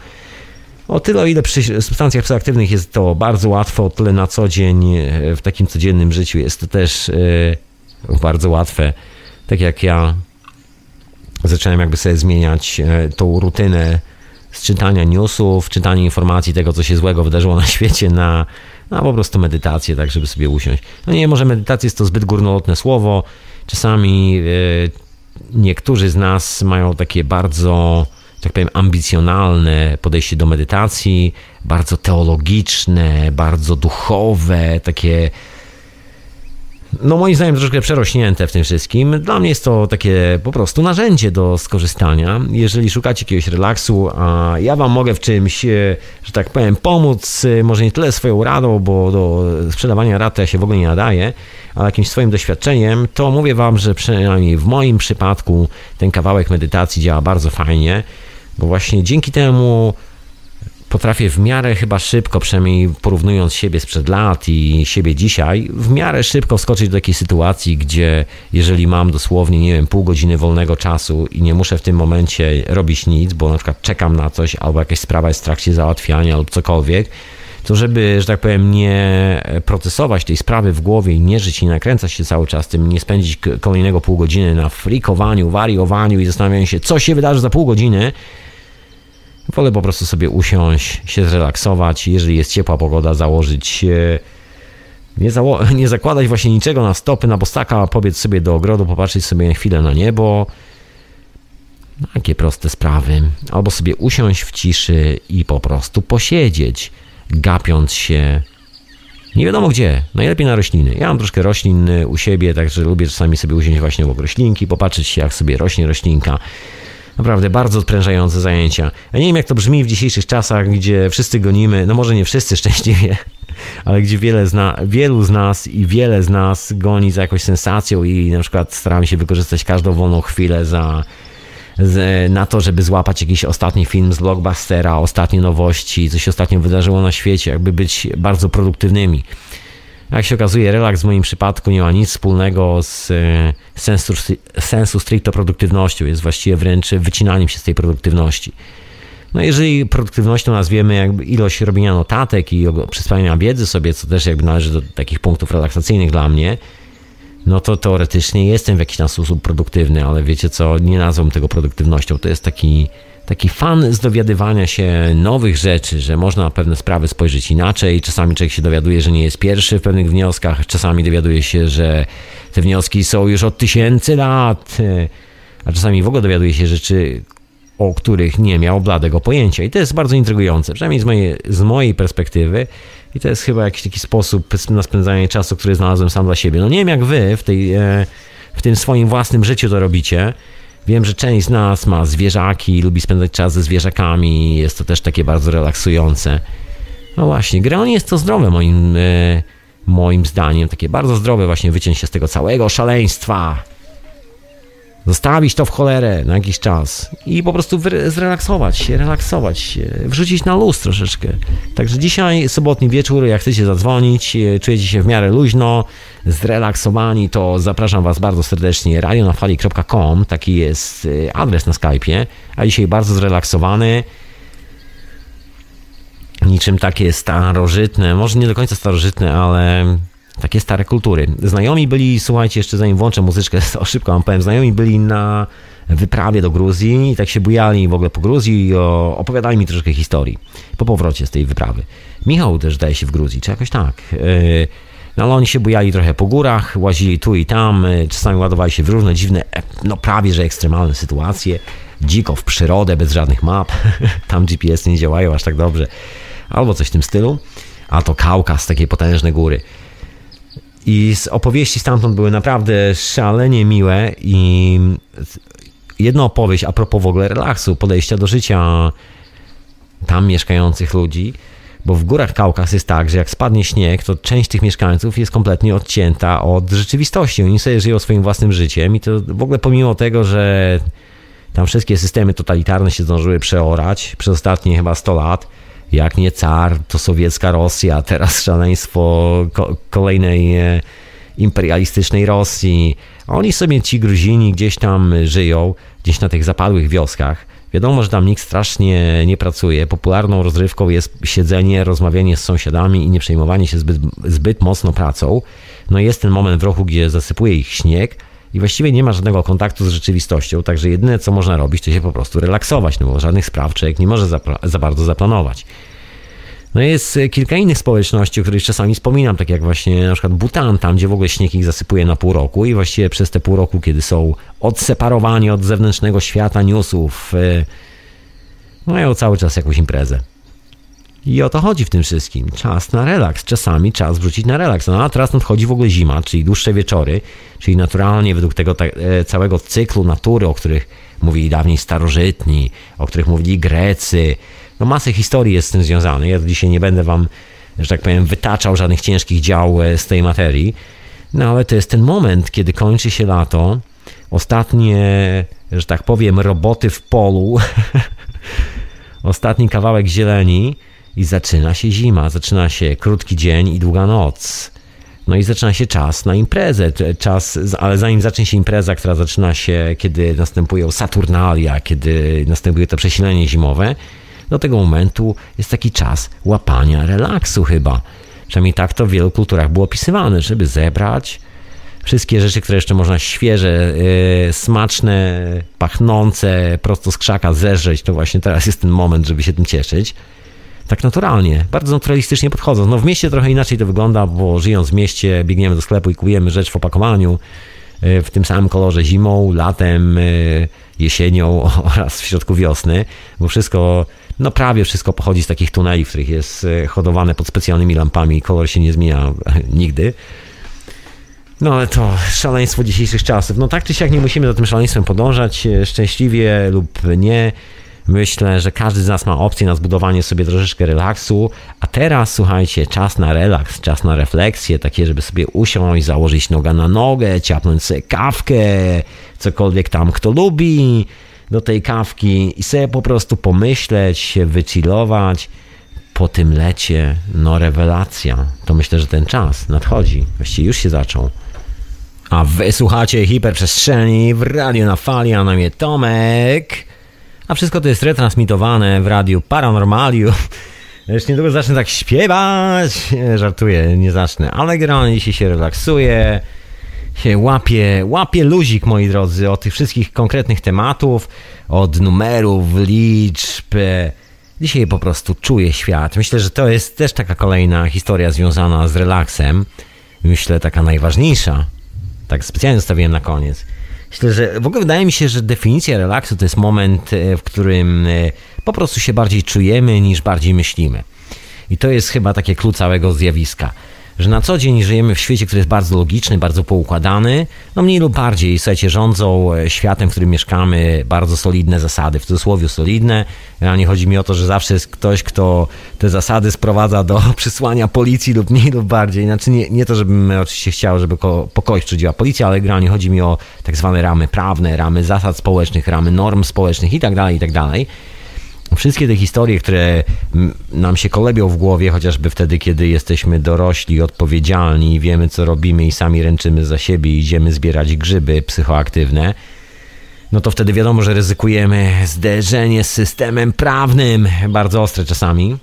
O tyle, o ile przy substancjach psychoaktywnych jest to bardzo łatwe, o tyle na co dzień e, w takim codziennym życiu jest to też bardzo łatwe. Tak jak ja zacząłem jakby sobie zmieniać e, tą rutynę z czytania newsów, czytania informacji tego, co się złego wydarzyło na świecie, na, na po prostu medytację, tak żeby sobie usiąść. No nie, może medytacja jest to zbyt górnolotne słowo. Czasami niektórzy z nas mają takie bardzo tak powiem, ambicjonalne podejście do medytacji, bardzo teologiczne, bardzo duchowe, takie no moim zdaniem troszkę przerośnięte w tym wszystkim. Dla mnie jest to takie po prostu narzędzie do skorzystania. Jeżeli szukacie jakiegoś relaksu, a ja wam mogę w czymś, e, że tak powiem, pomóc, e, może nie tyle swoją radą, bo do sprzedawania rad ja się w ogóle nie nadaję, ale jakimś swoim doświadczeniem, to mówię wam, że przynajmniej w moim przypadku ten kawałek medytacji działa bardzo fajnie, bo właśnie dzięki temu potrafię w miarę chyba szybko, przynajmniej porównując siebie sprzed lat i siebie dzisiaj, w miarę szybko wskoczyć do takiej sytuacji, gdzie jeżeli mam dosłownie, nie wiem, pół godziny wolnego czasu i nie muszę w tym momencie robić nic, bo na przykład czekam na coś albo jakaś sprawa jest w trakcie załatwiania lub cokolwiek, to żeby, że tak powiem, nie procesować tej sprawy w głowie i nie żyć i nakręcać się cały czas tym, nie spędzić kolejnego pół godziny na frikowaniu, wariowaniu i zastanawianiu się, co się wydarzy za pół godziny, Wolę po prostu sobie usiąść, się zrelaksować, jeżeli jest ciepła pogoda, założyć nie, zało- nie zakładać właśnie niczego na stopy, na bostaka, pobiec sobie do ogrodu, popatrzeć sobie chwilę na niebo. Takie proste sprawy. Albo sobie usiąść w ciszy i po prostu posiedzieć, gapiąc się nie wiadomo gdzie, najlepiej na rośliny. Ja mam troszkę roślin u siebie, także lubię czasami sobie usiąść właśnie obok roślinki, popatrzeć się jak sobie rośnie roślinka. Naprawdę bardzo odprężające zajęcia. Ja nie wiem, jak to brzmi w dzisiejszych czasach, gdzie wszyscy gonimy, no może nie wszyscy szczęśliwie, ale gdzie wiele zna, wielu z nas i wiele z nas goni za jakąś sensacją i na przykład staramy się wykorzystać każdą wolną chwilę za z, na to, żeby złapać jakiś ostatni film z blockbustera, ostatnie nowości, co się ostatnio wydarzyło na świecie, jakby być bardzo produktywnymi. Jak się okazuje, relaks w moim przypadku nie ma nic wspólnego z e, sensu, sensu stricto produktywnością, jest właściwie wręcz wycinaniem się z tej produktywności. No jeżeli produktywnością nazwiemy jakby ilość robienia notatek i przyswajania wiedzy sobie, co też jakby należy do takich punktów relaksacyjnych dla mnie, no to teoretycznie jestem w jakiś tam sposób produktywny, ale wiecie co, nie nazwą tego produktywnością. To jest taki, taki fan z dowiadywania się nowych rzeczy, że można na pewne sprawy spojrzeć inaczej. Czasami człowiek się dowiaduje, że nie jest pierwszy w pewnych wnioskach, czasami dowiaduje się, że te wnioski są już od tysięcy lat, a czasami w ogóle dowiaduje się rzeczy, o których nie miał bladego pojęcia. I to jest bardzo intrygujące, przynajmniej z mojej, z mojej perspektywy. I to jest chyba jakiś taki sposób na spędzanie czasu, który znalazłem sam dla siebie. No nie wiem jak wy w, tej, e, w tym swoim własnym życiu to robicie. Wiem, że część z nas ma zwierzaki, lubi spędzać czas ze zwierzakami, jest to też takie bardzo relaksujące. No właśnie, gra jest to zdrowe moim, e, moim zdaniem, takie bardzo zdrowe właśnie wyciąć się z tego całego szaleństwa zostawić to w cholerę na jakiś czas i po prostu zrelaksować się, relaksować się, wrzucić na luz troszeczkę. Także dzisiaj, sobotni wieczór, jak chcecie zadzwonić, e, czujecie się w miarę luźno, zrelaksowani, to zapraszam Was bardzo serdecznie. radionafali.com, taki jest e, adres na Skype'ie, a dzisiaj bardzo zrelaksowany, niczym takie starożytne, może nie do końca starożytne, ale takie stare kultury. Znajomi byli, słuchajcie, jeszcze zanim włączę muzyczkę, to szybko wam powiem, znajomi byli na wyprawie do Gruzji i tak się bujali w ogóle po Gruzji i opowiadali mi troszkę historii po powrocie z tej wyprawy. Michał też daje się w Gruzji, czy jakoś tak. E, no ale oni się bujali trochę po górach, łazili tu i tam, e, czasami ładowali się w różne dziwne, e, no prawie że ekstremalne sytuacje, dziko w przyrodę, bez żadnych map, tam GPS nie działają aż tak dobrze, albo coś w tym stylu, a to Kaukaz, takie potężne góry. I z opowieści stamtąd były naprawdę szalenie miłe i jedna opowieść a propos w ogóle relaksu, podejścia do życia tam mieszkających ludzi, bo w górach Kaukaz jest tak, że jak spadnie śnieg, to część tych mieszkańców jest kompletnie odcięta od rzeczywistości. Oni sobie żyją swoim własnym życiem i to w ogóle pomimo tego, że tam wszystkie systemy totalitarne się zdążyły przeorać przez ostatnie chyba 100 lat, jak nie car, to sowiecka Rosja, teraz szaleństwo kolejnej e, imperialistycznej Rosji. Oni sobie, ci Gruzini, gdzieś tam żyją, gdzieś na tych zapadłych wioskach. Wiadomo, że tam nikt strasznie nie pracuje. Popularną rozrywką jest siedzenie, rozmawianie z sąsiadami i nie przejmowanie się zbyt, zbyt mocno pracą. No jest ten moment w roku, gdzie zasypuje ich śnieg, i właściwie nie ma żadnego kontaktu z rzeczywistością, także jedyne co można robić, to się po prostu relaksować, no bo żadnych spraw człowiek nie może za, za bardzo zaplanować. No jest e, kilka innych społeczności, o których czasami wspominam, tak jak właśnie na przykład Butan, tam gdzie w ogóle śnieg ich zasypuje na pół roku i właściwie przez te pół roku, kiedy są odseparowani od zewnętrznego świata newsów, e, mają cały czas jakąś imprezę. I o to chodzi w tym wszystkim. Czas na relaks. Czasami czas wrócić na relaks. No a teraz nadchodzi w ogóle zima, czyli dłuższe wieczory, czyli naturalnie według tego e, całego cyklu natury, o których mówili dawniej starożytni, o których mówili Grecy. No masę historii jest z tym związanej. Ja dzisiaj nie będę wam, że tak powiem, wytaczał żadnych ciężkich dział e, z tej materii. No ale to jest ten moment, kiedy kończy się lato. Ostatnie, że tak powiem, roboty w polu. Ostatni kawałek zieleni i zaczyna się zima, zaczyna się krótki dzień i długa noc. No i zaczyna się czas na imprezę, czas, ale zanim zacznie się impreza, która zaczyna się, kiedy następują Saturnalia, kiedy następuje to przesilenie zimowe, do tego momentu jest taki czas łapania relaksu chyba. Przynajmniej tak to w wielu kulturach było opisywane, żeby zebrać wszystkie rzeczy, które jeszcze można świeże, yy, smaczne, pachnące, prosto z krzaka zeżreć, to właśnie teraz jest ten moment, żeby się tym cieszyć tak naturalnie, bardzo naturalistycznie podchodząc. No w mieście trochę inaczej to wygląda, bo żyjąc w mieście biegniemy do sklepu i kupujemy rzecz w opakowaniu e, w tym samym kolorze zimą, latem, e, jesienią oraz w środku wiosny, bo wszystko, no prawie wszystko pochodzi z takich tuneli, w których jest e, hodowane pod specjalnymi lampami, kolor się nie zmienia nigdy. No ale to szaleństwo dzisiejszych czasów. No tak czy siak nie musimy za tym szaleństwem podążać, szczęśliwie lub nie Myślę, że każdy z nas ma opcję na zbudowanie sobie troszeczkę relaksu, a teraz słuchajcie, czas na relaks, czas na refleksję, takie, żeby sobie usiąść, założyć noga na nogę, ciapnąć sobie kawkę, cokolwiek tam kto lubi do tej kawki i sobie po prostu pomyśleć, się wychillować. Po tym lecie, no rewelacja. To myślę, że ten czas nadchodzi. Właściwie już się zaczął. A wy słuchacie hiperprzestrzeni w radio na fali, a na mnie Tomek. A wszystko to jest retransmitowane w radiu Paranormaliu. Już niedługo zacznę tak śpiewać. Żartuję, nie zacznę, ale generalnie dzisiaj się relaksuję. Się łapie, łapie luzik, moi drodzy, od tych wszystkich konkretnych tematów, od numerów, liczb. Dzisiaj po prostu czuję świat. Myślę, że to jest też taka kolejna historia związana z relaksem. Myślę, taka najważniejsza. Tak specjalnie zostawiłem na koniec. Myślę, że w ogóle wydaje mi się, że definicja relaksu to jest moment, e, w którym e, po prostu się bardziej czujemy niż bardziej myślimy. I to jest chyba takie klucz całego zjawiska że na co dzień żyjemy w świecie, który jest bardzo logiczny, bardzo poukładany, no mniej lub bardziej, słuchajcie, rządzą e, światem, w którym mieszkamy, bardzo solidne zasady, w cudzysłowie solidne. nie chodzi mi o to, że zawsze jest ktoś, kto te zasady sprowadza do przysłania policji lub mniej lub bardziej. Znaczy nie, nie to, żebym oczywiście chciał, żeby ko, po kogoś przychodziła policja, ale generalnie chodzi mi o tak zwane ramy prawne, ramy zasad społecznych, ramy norm społecznych i tak wszystkie te historie, które nam się kolebią w głowie, chociażby wtedy, kiedy jesteśmy dorośli, odpowiedzialni i wiemy, co robimy i sami ręczymy za siebie i idziemy zbierać grzyby psychoaktywne, no to wtedy wiadomo, że ryzykujemy zderzenie z systemem prawnym, bardzo ostre czasami.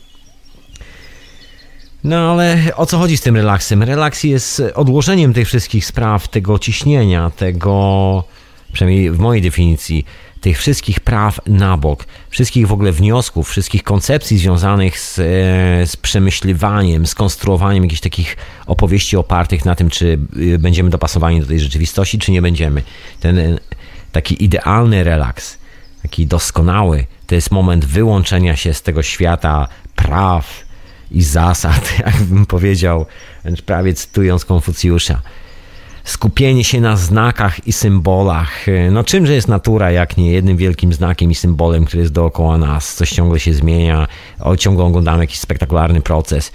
No ale o co chodzi z tym relaksem? Relaks jest odłożeniem tych wszystkich spraw, tego ciśnienia, tego, przynajmniej w mojej definicji, tych wszystkich praw na bok, wszystkich w ogóle wniosków, wszystkich koncepcji związanych z, e, z przemyśliwaniem, z konstruowaniem jakichś takich opowieści opartych na tym, czy y, będziemy dopasowani do tej rzeczywistości, czy nie będziemy. Ten e, taki idealny relaks, taki doskonały, to jest moment wyłączenia się z tego świata praw i zasad, jakbym powiedział, prawie cytując Konfucjusza skupienie się na znakach i symbolach. No czymże jest natura, jak nie jednym wielkim znakiem i symbolem, który jest dookoła nas, coś ciągle się zmienia, ciągle oglądamy jakiś spektakularny proces.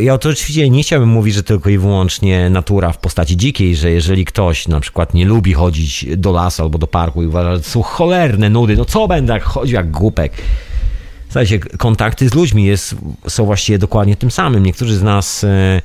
Ja oczywiście nie chciałbym mówić, że tylko i wyłącznie natura w postaci dzikiej, że jeżeli ktoś na przykład nie lubi chodzić do lasu albo do parku i uważa, że to są cholerne nudy, no co będę chodził jak głupek. Słuchajcie, kontakty z ludźmi jest, są właściwie dokładnie tym samym. Niektórzy z nas e,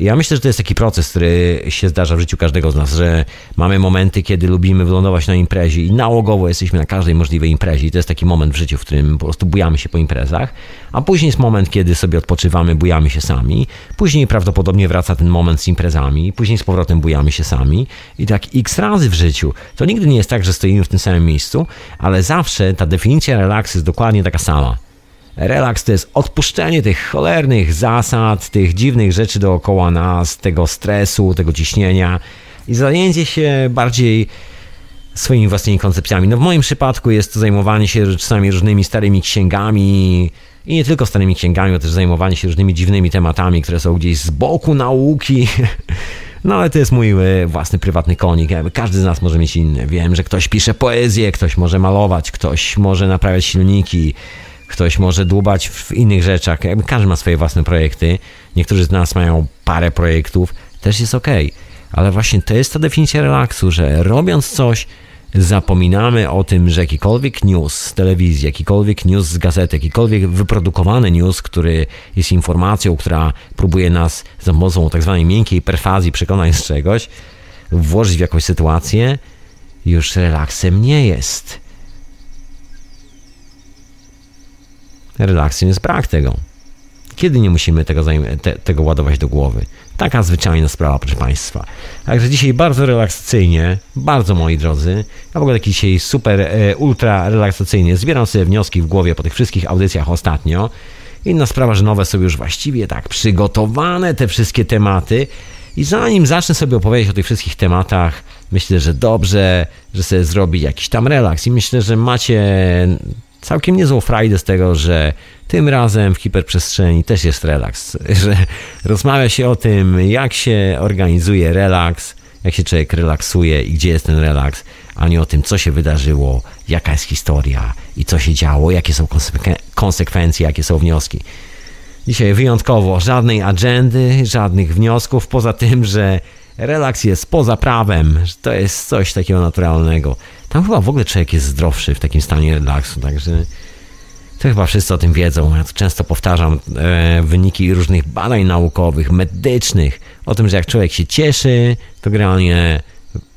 ja myślę, że to jest taki proces, który się zdarza w życiu każdego z nas, że mamy momenty, kiedy lubimy wylądować na imprezie i nałogowo jesteśmy na każdej możliwej imprezie i to jest taki moment w życiu, w którym po prostu bujamy się po imprezach, a później jest moment, kiedy sobie odpoczywamy, bujamy się sami, później prawdopodobnie wraca ten moment z imprezami, później z powrotem bujamy się sami i tak x razy w życiu. To nigdy nie jest tak, że stoimy w tym samym miejscu, ale zawsze ta definicja relaksu jest dokładnie taka sama. Relaks to jest odpuszczenie tych cholernych zasad, tych dziwnych rzeczy dookoła nas, tego stresu, tego ciśnienia i zajęcie się bardziej swoimi własnymi koncepcjami. No w moim przypadku jest to zajmowanie się czasami różnymi starymi księgami i nie tylko starymi księgami, ale też zajmowanie się różnymi dziwnymi tematami, które są gdzieś z boku nauki. No ale to jest mój e, własny prywatny konik. Każdy z nas może mieć inny. Wiem, że ktoś pisze poezję, ktoś może malować, ktoś może naprawiać silniki, ktoś może dłubać w innych rzeczach. Każdy ma swoje własne projekty. Niektórzy z nas mają parę projektów, też jest ok. Ale właśnie to jest ta definicja relaksu, że robiąc coś, zapominamy o tym, że jakikolwiek news z telewizji, jakikolwiek news z gazety, jakikolwiek wyprodukowany news, który jest informacją, która próbuje nas za pomocą tak zwanej miękkiej perfazji przekonać z czegoś, włożyć w jakąś sytuację, już relaksem nie jest. Relaksem jest brak tego. Kiedy nie musimy tego, te, tego ładować do głowy? Taka zwyczajna sprawa, proszę Państwa. Także dzisiaj bardzo relaksacyjnie, bardzo moi drodzy. Ja w ogóle taki dzisiaj super, e, ultra relaksacyjnie. Zbieram sobie wnioski w głowie po tych wszystkich audycjach ostatnio. Inna sprawa, że nowe są już właściwie tak przygotowane, te wszystkie tematy. I zanim zacznę sobie opowiedzieć o tych wszystkich tematach, myślę, że dobrze, że sobie zrobi jakiś tam relaks. I myślę, że macie całkiem niezłą frajdę z tego, że tym razem w hiperprzestrzeni też jest relaks, że rozmawia się o tym, jak się organizuje relaks, jak się człowiek relaksuje i gdzie jest ten relaks, a nie o tym, co się wydarzyło, jaka jest historia i co się działo, jakie są konsekwencje, jakie są wnioski. Dzisiaj wyjątkowo żadnej agendy, żadnych wniosków, poza tym, że relaks jest poza prawem, że to jest coś takiego naturalnego. Tam chyba w ogóle człowiek jest zdrowszy w takim stanie relaksu, także to chyba wszyscy o tym wiedzą. Ja to często powtarzam e, wyniki różnych badań naukowych, medycznych, o tym, że jak człowiek się cieszy, to generalnie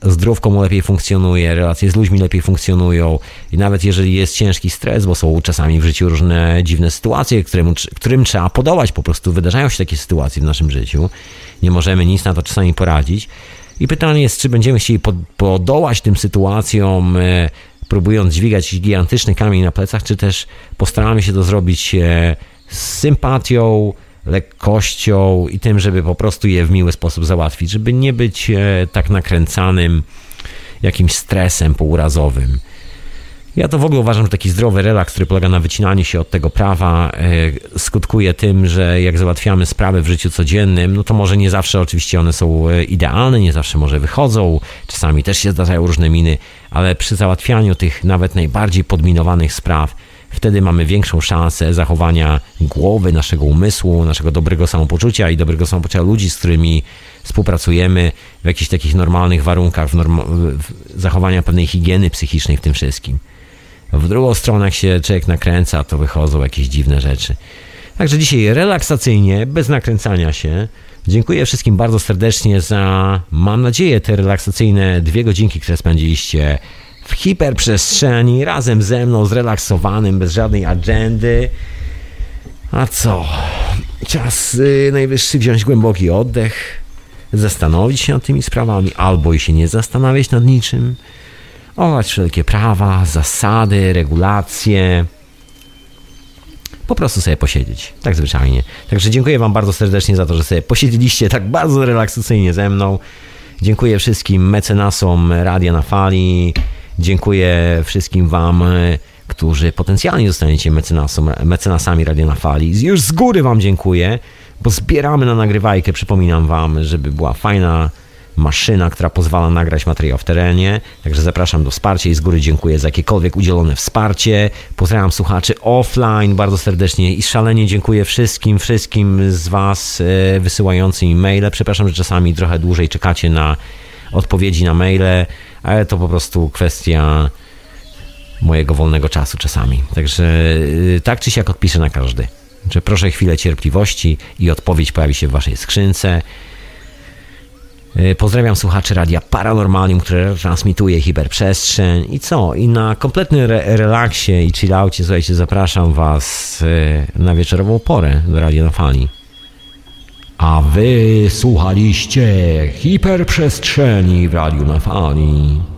zdrówko mu lepiej funkcjonuje, relacje z ludźmi lepiej funkcjonują i nawet jeżeli jest ciężki stres, bo są czasami w życiu różne dziwne sytuacje, którym, którym trzeba podołać, po prostu wydarzają się takie sytuacje w naszym życiu, nie możemy nic na to czasami poradzić. I pytanie jest, czy będziemy chcieli podołać tym sytuacjom, e, próbując dźwigać gigantyczny kamień na plecach, czy też postaramy się to zrobić e, z sympatią, lekkością i tym, żeby po prostu je w miły sposób załatwić, żeby nie być e, tak nakręcanym jakimś stresem pourazowym. Ja to w ogóle uważam, że taki zdrowy relaks, który polega na wycinaniu się od tego prawa, e, skutkuje tym, że jak załatwiamy sprawy w życiu codziennym, no to może nie zawsze oczywiście one są e, idealne, nie zawsze może wychodzą, czasami też się zdarzają różne miny, ale przy załatwianiu tych nawet najbardziej podminowanych spraw, wtedy mamy większą szansę zachowania głowy, naszego umysłu, naszego dobrego samopoczucia i dobrego samopoczucia ludzi, z którymi współpracujemy w jakichś takich normalnych warunkach, w, norma- w zachowania pewnej higieny psychicznej w tym wszystkim. W drugą stronę, jak się człowiek nakręca, to wychodzą jakieś dziwne rzeczy. Także dzisiaj relaksacyjnie, bez nakręcania się. Dziękuję wszystkim bardzo serdecznie za, mam nadzieję, te relaksacyjne dwie godzinki, które spędziliście w hiperprzestrzeni, razem ze mną, zrelaksowanym, bez żadnej agendy. A co? Czas y, najwyższy wziąć głęboki oddech, zastanowić się nad tymi sprawami, albo i się nie zastanawiać nad niczym ować wszelkie prawa, zasady, regulacje. Po prostu sobie posiedzieć, tak zwyczajnie. Także dziękuję Wam bardzo serdecznie za to, że sobie posiedzieliście tak bardzo relaksacyjnie ze mną. Dziękuję wszystkim mecenasom Radia na Fali. Dziękuję wszystkim Wam, którzy potencjalnie zostaniecie mecenasami Radia na Fali. Już z góry Wam dziękuję, bo zbieramy na nagrywajkę. Przypominam Wam, żeby była fajna maszyna, która pozwala nagrać materiał w terenie. Także zapraszam do wsparcia i z góry dziękuję za jakiekolwiek udzielone wsparcie. Pozdrawiam słuchaczy offline bardzo serdecznie i szalenie dziękuję wszystkim, wszystkim z Was e, wysyłającym maile. Przepraszam, że czasami trochę dłużej czekacie na odpowiedzi na maile, ale to po prostu kwestia mojego wolnego czasu czasami. Także e, tak czy siak odpiszę na każdy. Proszę chwilę cierpliwości i odpowiedź pojawi się w Waszej skrzynce. E, pozdrawiam słuchaczy Radia Paranormalium, które transmituje hiperprzestrzeń. I co? I na kompletnym re relaksie i chillaucie, słuchajcie, zapraszam Was e, na wieczorową porę do Radia na Fali. A Wy słuchaliście hiperprzestrzeni w Radiu na Fali.